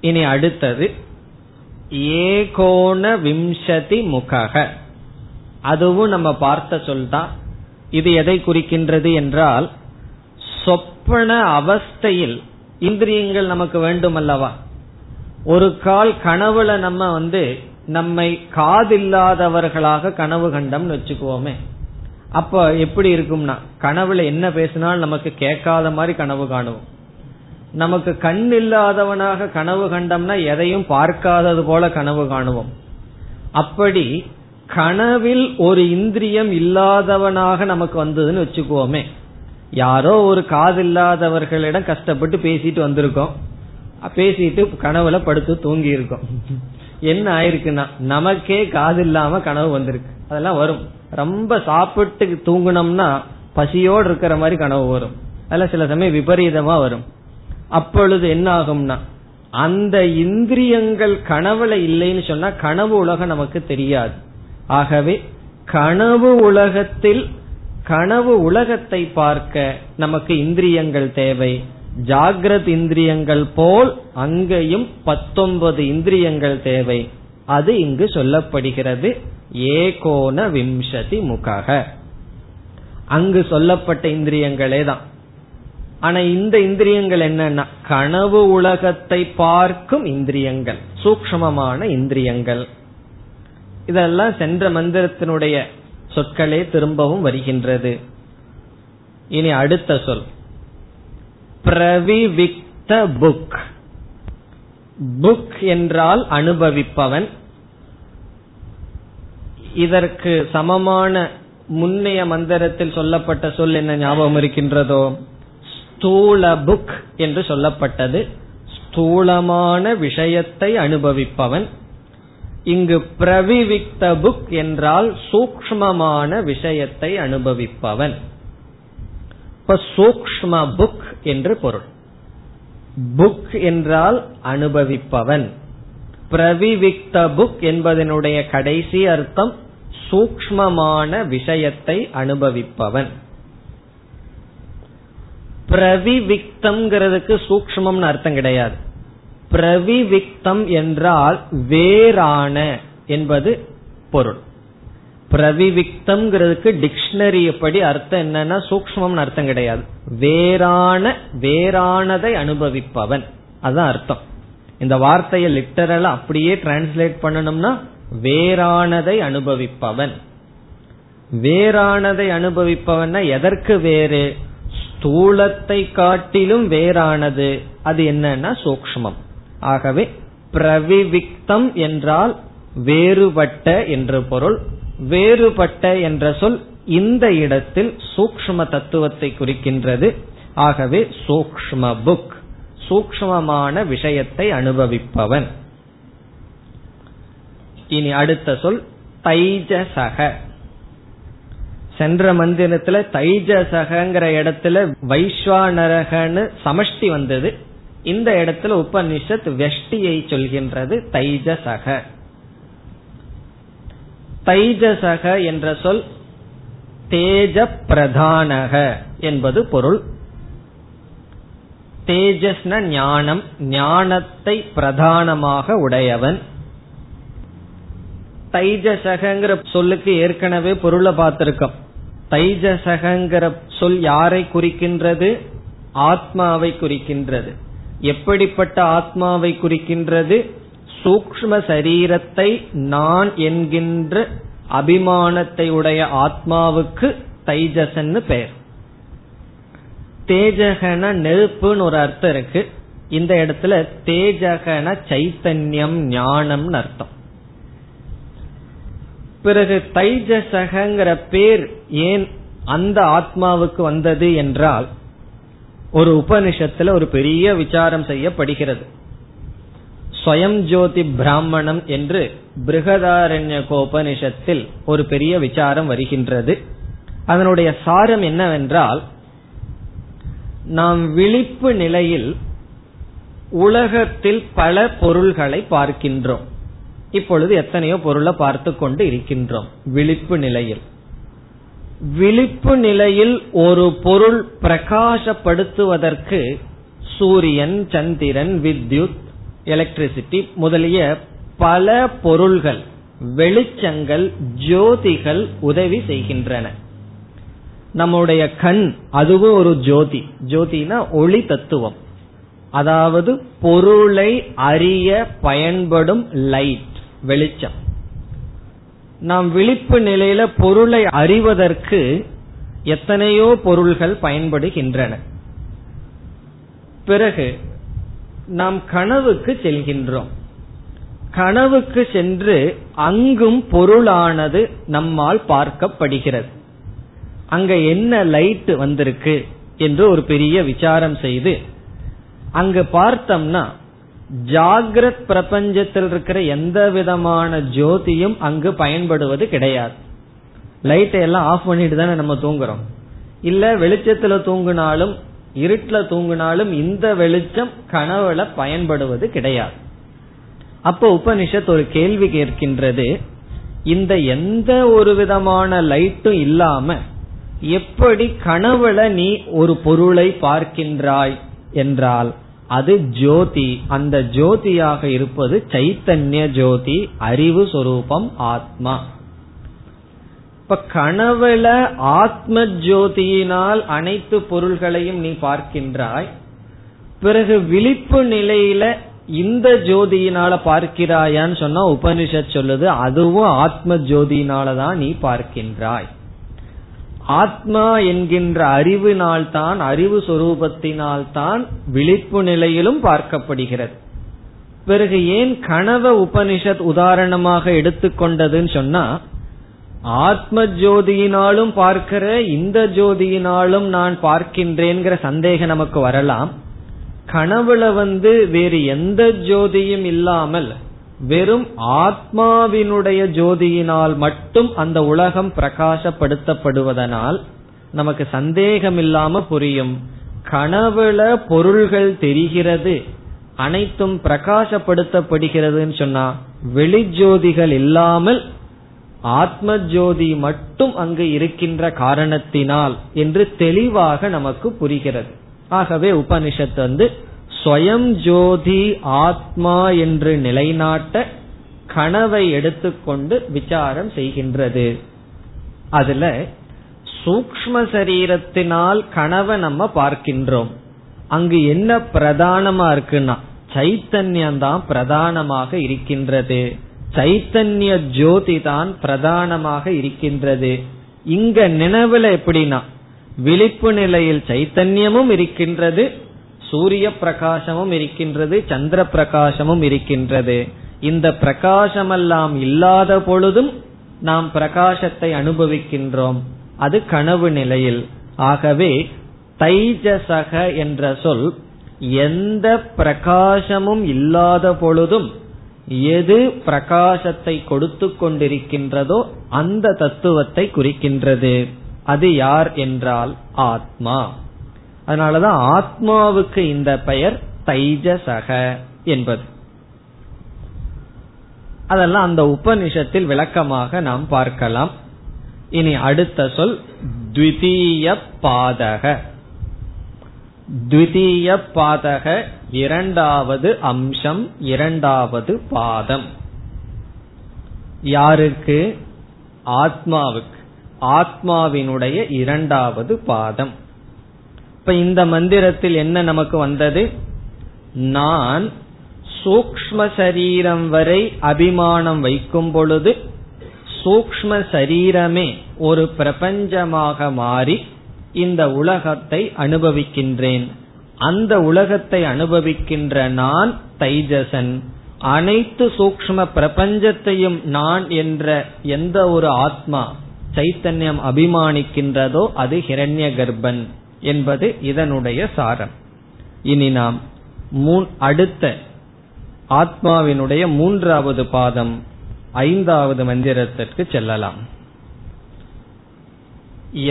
இனி அடுத்தது ஏகோண விம்சதி முகக. அதுவும் நம்ம பார்த்த சொல்தான் இது எதை குறிக்கின்றது என்றால் சொப்பன அவஸ்தையில் இந்திரியங்கள் நமக்கு வேண்டும் அல்லவா ஒரு கால் கனவுல நம்ம வந்து நம்மை காதில்லாதவர்களாக கனவு கண்டம்னு வச்சுக்குவோமே. அப்ப எப்படி இருக்கும்னா கனவுல என்ன பேசினாலும் நமக்கு கேட்காத மாதிரி கனவு காணுவோம். நமக்கு கண் இல்லாதவனாக கனவு கண்டம்னா எதையும் பார்க்காதது போல கனவு காணுவோம். அப்படி கனவில் ஒரு இந்திரியம் இல்லாதவனாக நமக்கு வந்ததுன்னு வச்சுக்குவோமே. யாரோ ஒரு காதில்லாதவர்களிடம் கஷ்டப்பட்டு பேசிட்டு வந்திருக்கோம். பேசிட்டு கனவுல படுத்து தூங்கி இருக்கும். என்ன ஆயிருக்குன்னா நமக்கே காது இல்லாம கனவு வந்திருக்கு. அதெல்லாம் வரும். ரொம்ப சாப்பிட்டு தூங்கினோம்னா பசியோடு இருக்கிற மாதிரி கனவு வரும். அதெல்லாம் சில சமயம் விபரீதமா வரும். அப்பொழுது என்ன ஆகும்னா அந்த இந்திரியங்கள் கனவுல இல்லைன்னு சொன்னா கனவு உலகம் நமக்கு தெரியாது. ஆகவே கனவு உலகத்தில் கனவு உலகத்தை பார்க்க நமக்கு இந்திரியங்கள் தேவை. ஜாகிரத் இந்திரியங்கள் போல் அங்கேயும் பத்தொன்பது இந்திரியங்கள் தேவை. அது இங்கு சொல்லப்படுகிறது. ஏகோன விம்சதி முகக அங்கு சொல்லப்பட்ட இந்திரியங்களே தான். ஆனா இந்த இந்திரியங்கள் என்னன்னா கனவு உலகத்தை பார்க்கும் இந்திரியங்கள் சூக்மமான இந்திரியங்கள். இதெல்லாம் சென்ற மந்திரத்தினுடைய சொற்களே திரும்பவும் வருகின்றது. இனி அடுத்த சொல். பிரவிவிக்த புக். புக் என்றால் அனுபவிப்பவன். இதற்கு சமமான முன்னைய மந்திரத்தில் சொல்லப்பட்ட சொல் என்ன ஞாபகம் இருக்கின்றதோ? ஸ்தூல புக் என்று சொல்லப்பட்டது. ஸ்தூலமான விஷயத்தை அனுபவிப்பவன். இங்கு பிரவிவிக்த புக் என்றால் சூக்மமான விஷயத்தை அனுபவிப்பவன். இப்ப சூக்ம புக் என்று பொருள். புக் என்றால் அனுபவிப்பவன். பிரவிவிக்த புக் என்பதனுடைய கடைசி அர்த்தம் சூக்மமான விஷயத்தை அனுபவிப்பவன். பிரவிவிக்தம்ங்கிறதுக்கு சூக்மம்னு அர்த்தம் கிடையாது. பிரவிவிக்தம் என்றால் வேறான என்பது பொருள். பிரவிவிக்தம்ங்கிறதுக்கு டிக்ஷனரி படி அர்த்தம் என்னன்னா சூக்மம்னு அர்த்தம் கிடையாது. வேறான வேறானதை அனுபவிப்பவன். அதுதான் அர்த்தம். இந்த வார்த்தையை லிட்டரலா அப்படியே டிரான்ஸ்லேட் பண்ணணும்னா வேறானதை அனுபவிப்பவன். வேறானதை அனுபவிப்பவன் எதற்கு வேறு? ஸ்தூலத்தை காட்டிலும் வேறானது. அது என்னன்னா சூக்மம் ஆகவே பிரவிவிக்தம் என்றால் வேறுபட்ட என்று பொருள். வேறுபட்ட என்ற சொல் இந்த இடத்தில் சூக்ம தத்துவத்தை குறிக்கின்றது. ஆகவே சூக்ம புக் சூக்மமான விஷயத்தை அனுபவிப்பவன். இனி அடுத்த சொல் தைஜசக. சென்ற மந்திரத்துல தைஜசகங்கிற இடத்துல வைஸ்வானரகன்னு சமஷ்டி வந்தது. இந்த இடத்துல உபனிஷத் வெஷ்டியை சொல்கின்றது தைஜசக. தைஜசக என்ற சொல் தேஜ பிரதானக என்பது பொருள். தேஜஸ்ன ஞானம் ஞானத்தை பிரதானமாக உடையவன். தைஜசகங்கிற சொல்லுக்கு ஏற்கனவே பொருளை பார்த்திருக்கோம். தைஜசகங்கிற சொல் யாரை குறிக்கின்றது? ஆத்மாவை குறிக்கின்றது. எப்படிப்பட்ட ஆத்மாவை குறிக்கின்றது? சூக்ம சரீரத்தை நான் என்கின்ற அபிமானத்தை உடைய ஆத்மாவுக்கு தைஜசன்னு பெயர் தேஜகன நெருப்புன்னு ஒரு அர்த்தம் இருக்கு. இந்த இடத்துல தேஜகன சைத்தன்யம் ஞானம்னு அர்த்தம். பிறகு தைஜசகங்கிற பேர் ஏன் அந்த ஆத்மாவுக்கு வந்தது என்றால் ஒரு உபனிஷத்துல ஒரு பெரிய விசாரம் செய்யப்படுகிறது. ஸ்வயம் ஜோதி பிராமணம் என்று பிருகதாரண்ய கோபனிஷத்தில் ஒரு பெரிய விசாரம் வருகின்றது. அதனுடைய சாரம் என்னவென்றால் நாம் விழிப்பு நிலையில் உலகத்தில் பல பொருள்களை பார்க்கின்றோம். இப்பொழுது எத்தனையோ பொருளை பார்த்து கொண்டு இருக்கின்றோம் விழிப்பு நிலையில். விழிப்பு நிலையில் ஒரு பொருள் பிரகாசப்படுத்துவதற்கு சூரியன் சந்திரன் வித்யுத் எலக்ட்ரிசிட்டி முதலிய பல பொருள்கள் வெளிச்சங்கள் ஜோதிகள் உதவி செய்கின்றன. நம்முடைய கண் அதுவும் ஒரு ஜோதி. ஜோதினா ஒளி தத்துவம். அதாவது பொருளை அறிய பயன்படும் லைட் வெளிச்சம். நாம் விழிப்பு நிலையில பொருளை அறிவதற்கு எத்தனையோ பொருள்கள் பயன்படுகின்றன. பிறகு நாம் கனவுக்கு செல்கின்றோம். கனவுக்கு சென்று அங்கும் பொருளானது நம்மால் பார்க்கப்படுகிறது. அங்க என்ன லைட் வந்திருக்கு என்று ஒரு பெரிய விசாரம் செய்து அங்கு பார்த்தோம்னா ஜாகிரத் பிரபஞ்சத்தில் இருக்கிற எந்த விதமான ஜோதியும் அங்கு பயன்படுவது கிடையாது. லைட்டை எல்லாம் ஆஃப் பண்ணிட்டு தானே நம்ம தூங்குறோம். இல்ல வெளிச்சத்துல தூங்கினாலும் இருட்டுல தூங்கினாலும் இந்த வெளிச்சம் கனவுல பயன்படுவது கிடையாது. அப்ப உபனிஷத் ஒரு கேள்வி கேட்கின்றது. இந்த எந்த ஒரு விதமான லைட்டும் இல்லாம எப்படி கனவுல நீ ஒரு பொருளை பார்க்கின்றாய் என்றால் அது ஜோதி. அந்த ஜோதியாக இருப்பது சைத்தன்ய ஜோதி அறிவு சொரூபம் ஆத்மா. இப்ப கனவுல ஆத்ம ஜோதியினால் அனைத்து பொருள்களையும் நீ பார்க்கின்றாய். பிறகு விழிப்பு நிலையில இந்த ஜோதியினால பார்க்கிறாயான்னு சொன்னா உபனிஷத் சொல்லுது அதுவும் ஆத்ம ஜோதியினாலதான் நீ பார்க்கின்றாய். ஆத்மா என்கின்ற அறிவினால் தான் அறிவு சொரூபத்தினால் தான் விழிப்பு நிலையிலும் பார்க்கப்படுகிறது. பிறகு ஏன் கனவ உபனிஷத் உதாரணமாக எடுத்துக்கொண்டதுன்னு சொன்னா ஆத்ம ஜோதியினாலும் பார்க்கிற இந்த ஜோதியினாலும் நான் பார்க்கின்றேங்கிற சந்தேகம் நமக்கு வரலாம். கனவுல வந்து வேறு எந்த ஜோதியும் இல்லாமல் வெறும் ஆத்மாவினுடைய ஜோதியினால் மட்டும் அந்த உலகம் பிரகாசப்படுத்தப்படுவதனால் நமக்கு சந்தேகம் இல்லாம புரியும். கனவுல பொருள்கள் தெரிகிறது அனைத்தும் பிரகாசப்படுத்தப்படுகிறதுன்னு சொன்னா வெளிஜோதிகள் இல்லாமல் ஆத்ம ஜோதி மட்டும் அங்கு இருக்கின்ற காரணத்தினால் என்று தெளிவாக நமக்கு புரிகிறது. ஆகவே உபனிஷத் வந்து ஸ்வயம் ஜோதி ஆத்மா என்று நிலைநாட்ட கனவை எடுத்துக்கொண்டு விசாரம் செய்கின்றது. அதுல சூக்ம சரீரத்தினால் கனவை நம்ம பார்க்கின்றோம். அங்கு என்ன பிரதானமா இருக்குன்னா சைத்தன்யம் தான் பிரதானமாக இருக்கின்றது. சைத்தன்ய ஜோதி தான் பிரதானமாக இருக்கின்றது. இங்க நினைவுல எப்படின்னா விழிப்பு நிலையில் சைத்தன்யமும் இருக்கின்றது சூரிய பிரகாசமும் இருக்கின்றது சந்திர பிரகாசமும் இருக்கின்றது. இந்த பிரகாசமெல்லாம் இல்லாத பொழுதும் நாம் பிரகாசத்தை அனுபவிக்கின்றோம். அது கனவு நிலையில். ஆகவே தைஜசக என்ற சொல் எந்த பிரகாசமும் இல்லாத பொழுதும் எது பிரகாசத்தை கொடுத்து கொண்டிருக்கின்றதோ அந்த தத்துவத்தை குறிக்கின்றது. அது யார் என்றால் ஆத்மா. அதனாலதான் ஆத்மாவுக்கு இந்த பெயர் தைஜசக என்பது. அதெல்லாம் அந்த உபனிஷத்தில் விளக்கமாக நாம் பார்க்கலாம். இனி அடுத்த சொல் த்விதீய பாதக. த்விதீய பாதக இரண்டாவது அம்சம் இரண்டாவது பாதம். யாருக்கு? ஆத்மாவுக்கு. ஆத்மாவினுடைய இரண்டாவது பாதம். இப்ப இந்த மந்திரத்தில் என்ன நமக்கு வந்தது? நான் சூக்ம சரீரம் வரை அபிமானம் வைக்கும் பொழுது சூக்ம சரீரமே ஒரு பிரபஞ்சமாக மாறி இந்த உலகத்தை அனுபவிக்கின்றேன். அந்த உலகத்தை அனுபவிக்கின்ற நான் தைஜசன். அனைத்து சூக்ம பிரபஞ்சத்தையும் நான் என்ற எந்த ஒரு ஆத்மா சைத்தன்யம் அபிமானிக்கின்றதோ அது ஹிரண்ய கர்ப்பன் என்பது இதனுடைய சாரம். இனி நாம் அடுத்த ஆத்மாவினுடைய மூன்றாவது பாதம் ஐந்தாவது மந்திரத்திற்கு செல்லலாம்.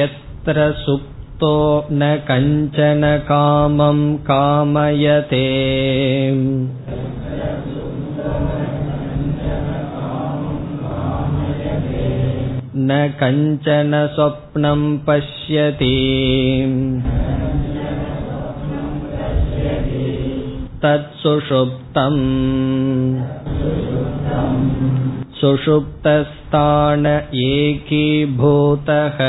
எத்திர युक्तो न कञ्चन कामं कामयते न कञ्चन स्वप्नं पश्यति तत्सुषुप्तम् सुषुप्तस्थान एकीभूतः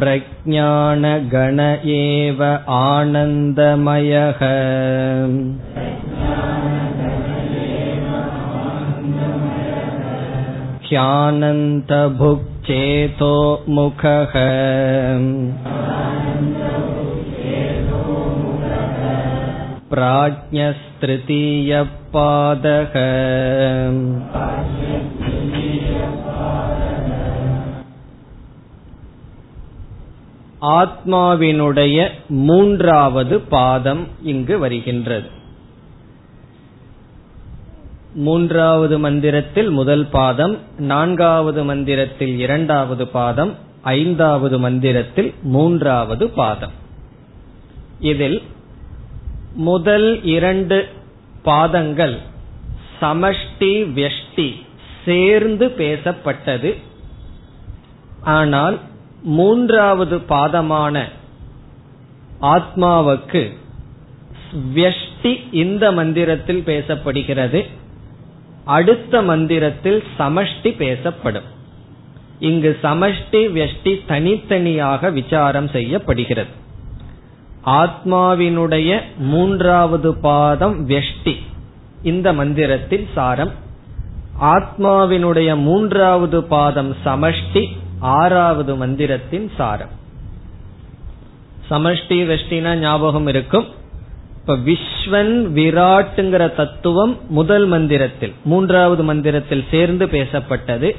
प्रज्ञानगण एव आनन्दमयः ह्यानन्तभुक्चेतो मुखः प्राज्ञस्तृतीयपादः ஆத்மாவினுடைய மூன்றாவது பாதம் இங்கு வருகின்றது. மூன்றாவது மந்திரத்தில் முதல் பாதம் நான்காவது மந்திரத்தில் இரண்டாவது பாதம் ஐந்தாவது மந்திரத்தில் மூன்றாவது பாதம். இதில் முதல் இரண்டு பாதங்கள் சமஷ்டி வெஷ்டி சேர்ந்து பேசப்பட்டது. ஆனால் மூன்றாவது பாதமான ஆத்மாவுக்கு வியஷ்டி இந்த மந்திரத்தில் பேசப்படுகிறது. அடுத்த மந்திரத்தில் சமஷ்டி பேசப்படும். இங்கு சமஷ்டி வெஷ்டி தனித்தனியாக விசாரம் செய்யப்படுகிறது. ஆத்மாவினுடைய மூன்றாவது பாதம் வெஷ்டி. இந்த மந்திரத்தில் சாரம். ஆத்மாவினுடைய மூன்றாவது பாதம் சமஷ்டி ஆறாவது மந்திரத்தின் சாரம். சமஷ்டி வெஷ்டினா ஞாபகம் இருக்கும். இப்ப விஸ்வன் விராட்டுங்கிற தத்துவம் முதல் மந்திரத்தில் மூன்றாவது மந்திரத்தில் சேர்ந்து பேசப்பட்டது.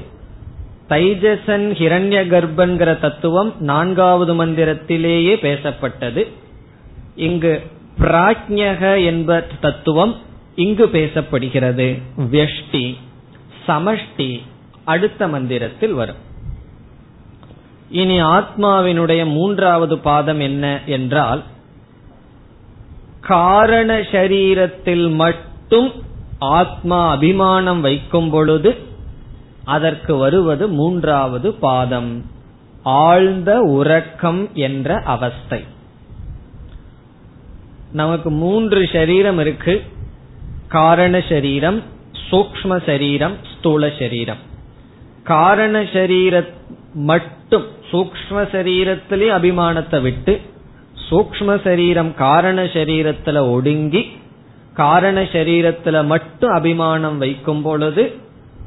தைஜசன் ஹிரண்ய கர்ப்பன்கிற தத்துவம் நான்காவது மந்திரத்திலேயே பேசப்பட்டது. இங்கு பிராஜ்யக என்ப தத்துவம் இங்கு பேசப்படுகிறது. வெஷ்டி சமஷ்டி அடுத்த மந்திரத்தில் வரும். இனி ஆத்மாவினுடைய மூன்றாவது பாதம் என்ன என்றால் காரண சரீரத்தில் மட்டும் ஆத்மா அபிமானம் வைக்கும் பொழுது அதற்கு வருவது மூன்றாவது பாதம் ஆழ்ந்த உறக்கம் என்ற அவஸ்தை. நமக்கு மூன்று சரீரம் இருக்கு. காரண சரீரம் சூக்ம சரீரம் ஸ்தூல சரீரம் காரண சரீரம் மட்டும் சூக்ம சரீரத்திலே அபிமானத்தை விட்டு சூக்ம சரீரம் காரண சரீரத்துல ஒடுங்கி காரண சரீரத்துல மட்டும் அபிமானம் வைக்கும் பொழுது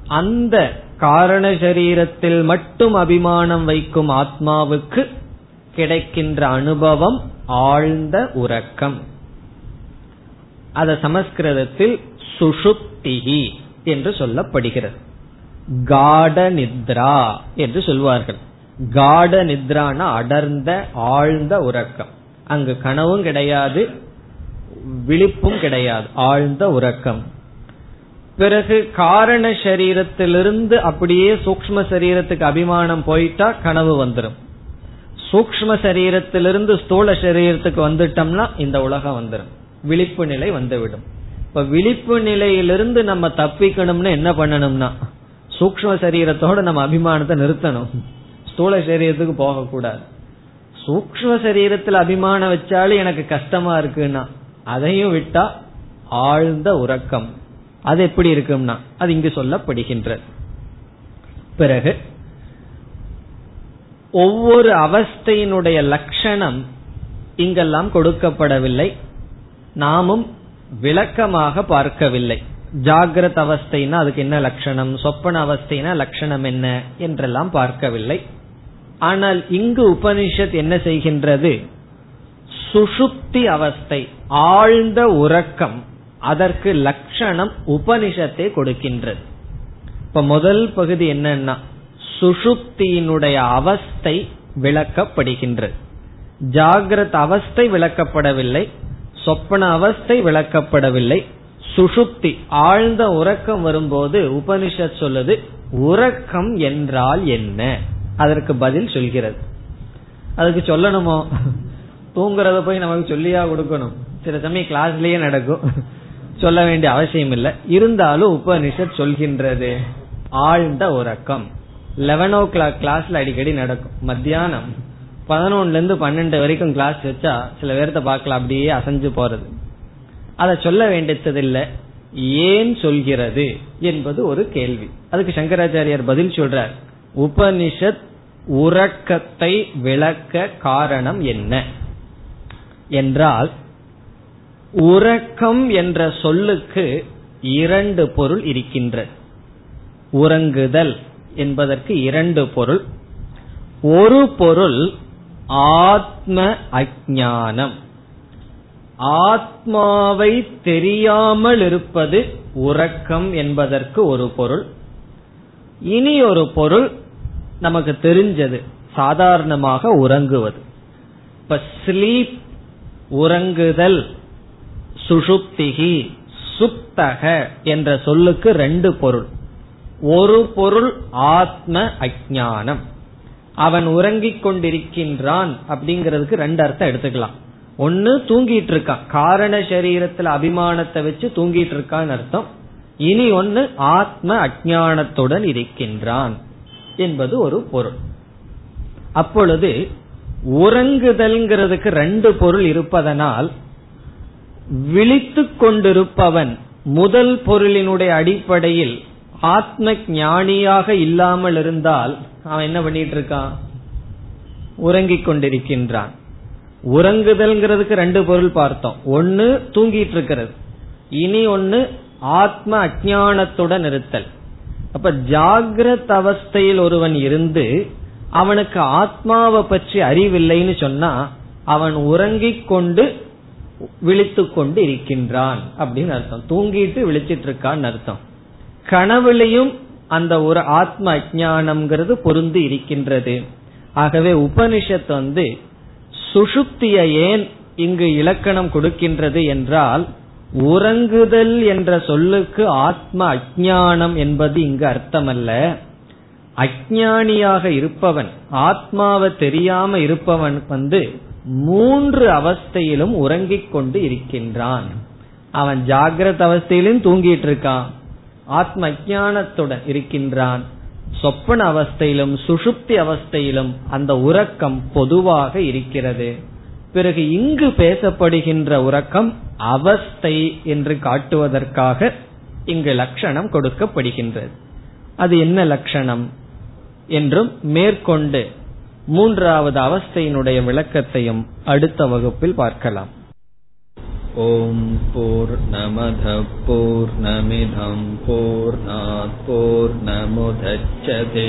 அந்த காரண சரீரத்தில் மட்டும் அபிமானம் வைக்கும் ஆத்மாவுக்கு கிடைக்கின்ற அனுபவம் ஆழ்ந்த உறக்கம். அத சமஸ்கிருதத்தில் சுஷுப்திகி என்று சொல்லப்படுகிறது. காட நித்ரா என்று சொல்வார்கள். காட நித்ரான அடர்ந்த ஆழ்ந்த உறக்கம். அங்கு கனவும் கிடையாது விழிப்பும் கிடையாது ஆழ்ந்த உறக்கம். பிறகு காரண சரீரத்திலிருந்து அப்படியே சூக்ம சரீரத்துக்கு அபிமானம் போயிட்டா கனவு வந்துடும் சூக்ம சரீரத்திலிருந்து ஸ்தூல சரீரத்துக்கு வந்துட்டோம்னா இந்த உலகம் வந்துடும் விழிப்பு நிலை வந்துவிடும். இப்ப விழிப்பு நிலையிலிருந்து நம்ம தப்பிக்கணும்னு என்ன பண்ணணும்னா சூக்ம சரீரத்தோட நம்ம அபிமானத்தை நிறுத்தணும். ஸ்தூல சரீரத்துக்கு போகக்கூடாது. சூக்ம சரீரத்தில் அபிமானம் வச்சாலும் எனக்கு கஷ்டமா இருக்குன்னா அதையும் விட்டா ஆழ்ந்த உறக்கம். அது எப்படி இருக்கும்னா அது இங்கு சொல்லப்படுகின்றது. பிறகு ஒவ்வொரு அவஸ்தையினுடைய லட்சணம் இங்கெல்லாம் கொடுக்கப்படவில்லை. நாமும் விளக்கமாக பார்க்கவில்லை. ஜாகிரத அவஸ்தைனா அதுக்கு என்ன லட்சணம்? சொப்பன அவஸ்தைனா லட்சணம் என்ன? என்றெல்லாம் பார்க்கவில்லை. ஆனால் இங்கு உபனிஷத் என்ன செய்கின்றது? சுஷுப்தி அவஸ்தை ஆழ்ந்த உறக்கம் அதற்கு லட்சணம் உபனிஷத்தை கொடுக்கின்றது. இப்ப முதல் பகுதி என்னன்னா சுஷுப்தியினுடைய அவஸ்தை விளக்கப்படுகின்றது. ஜாகிரத் அவஸ்தை விளக்கப்படவில்லை சொப்பன அவஸ்தை விளக்கப்படவில்லை சுஷுப்தி ஆழ்ந்த உறக்கம் வரும்போது உபனிஷத் சொல்லுது உறக்கம் என்றால் என்ன? அதற்கு பதில் சொல்கிறது. அதுக்கு சொல்லணுமோ? தூங்குறத போய் நமக்கு சொல்லியா கொடுக்கணும். சில சமயம் கிளாஸ்லயே நடக்கும். சொல்ல வேண்டிய அவசியம் இல்லை. இருந்தாலும் உபனிஷத் சொல்கின்றது. ஆழ்ந்த உறக்கம். லெவன் ஓ கிளாக் கிளாஸ்ல அடிக்கடி நடக்கும். மத்தியானம் பதினொன்னுல இருந்து பன்னெண்டு வரைக்கும் கிளாஸ் வச்சா சில பேர்த்த பார்க்கலாம் அப்படியே அசைஞ்சு போறது. அதை சொல்ல வேண்டியதில்லை. ஏன் சொல்கிறது என்பது ஒரு கேள்வி. அதுக்கு சங்கராச்சாரியார் பதில் சொல்றார். உபனிஷத் உறக்கத்தை விளக்க காரணம் என்ன? என்றால் உறக்கம் என்ற சொல்லுக்கு இரண்டு பொருள் இருக்கின்ற உறங்குதல் என்பதற்கு இரண்டு பொருள். ஒரு பொருள் ஆத்ம அஜானம் ஆத்மாவை தெரியாமல் இருப்பது உறக்கம் என்பதற்கு ஒரு பொருள். இனி ஒரு பொருள் நமக்கு தெரிஞ்சது சாதாரணமாக உறங்குவது. இப்ப ஸ்லீப் உறங்குதல் சுஷுப்திகி சுப்தக என்ற சொல்லுக்கு ரெண்டு பொருள். ஒரு பொருள் ஆத்ம அஜானம் அவன் உறங்கிக் கொண்டிருக்கின்றான் அப்படிங்கிறதுக்கு ரெண்டு அர்த்தம் எடுத்துக்கலாம். ஒன்னு தூங்கிட்டு இருக்கான். காரண சரீரத்துல அபிமானத்தை வச்சு தூங்கிட்டு இருக்கான்னு அர்த்தம். இனி ஒன்னு ஆத்ம அஜானத்துடன் இருக்கின்றான். என்பது ஒரு பொருள். அப்பொழுது உறங்குதல்ங்கிறதுக்கு ரெண்டு பொருள் இருப்பதனால் விழித்துக் கொண்டிருப்பவன் முதல் பொருளினுடைய அடிப்படையில் ஆத்ம ஞானியாக இல்லாமல் இருந்தால் அவன் என்ன பண்ணிட்டு இருக்கான் உறங்கிக் கொண்டிருக்கின்றான். உறங்குதல்ங்கிறதுக்கு ரெண்டு பொருள் பார்த்தோம். ஒன்னு தூங்கிட்டு இருக்கிறது இனி ஒன்னு ஆத்ம அஜானத்துடன் இருத்தல். அப்ப ஜாகிரத் அவஸ்தையில் ஒருவன் இருந்து அவனுக்கு ஆத்மாவை பற்றி அறிவில்லைன்னு சொன்னா அவன் உறங்கிக் கொண்டு விழித்து கொண்டு இருக்கின்றான் அப்படின்னு அர்த்தம். தூங்கிட்டு விழிச்சிட்டு இருக்கான்னு அர்த்தம். கனவுலையும் அந்த ஒரு ஆத்ம அஜானம்ங்கிறது பொருந்து இருக்கின்றது. ஆகவே உபனிஷத் வந்து சுஷுப்திய ஏன் இங்கு இலக்கணம் கொடுக்கின்றது என்றால் உறங்குதல் என்ற சொல்லுக்கு ஆத்ம அஜானம் என்பது இங்கு அர்த்தமல்ல. அஜானியாக இருப்பவன் ஆத்மாவை தெரியாம இருப்பவன் வந்து மூன்று அவஸ்தையிலும் உறங்கிக் கொண்டு இருக்கின்றான். அவன் ஜாகிரத அவஸ்தையிலும் தூங்கிட்டு இருக்கான். ஆத்ம அஜானத்துடன் இருக்கின்றான். சொப்பன அவஸ்தையிலும் சுஷுப்தி அவஸ்தையிலும் அந்த உறக்கம் பொதுவாக இருக்கிறது. பிறகு இங்கு பேசப்படுகின்ற உறக்கம் அவஸ்தை என்று காட்டுவதற்காக இங்கு லட்சணம் கொடுக்கப்படுகின்றது அது என்ன லட்சணம் என்றும் மேற்கொண்டு மூன்றாவது அவஸ்தையினுடைய விளக்கத்தையும் அடுத்த வகுப்பில் பார்க்கலாம் ॐ पूर्णमधपूर्णमिधं पूर्णात्पूर्णमुदच्छते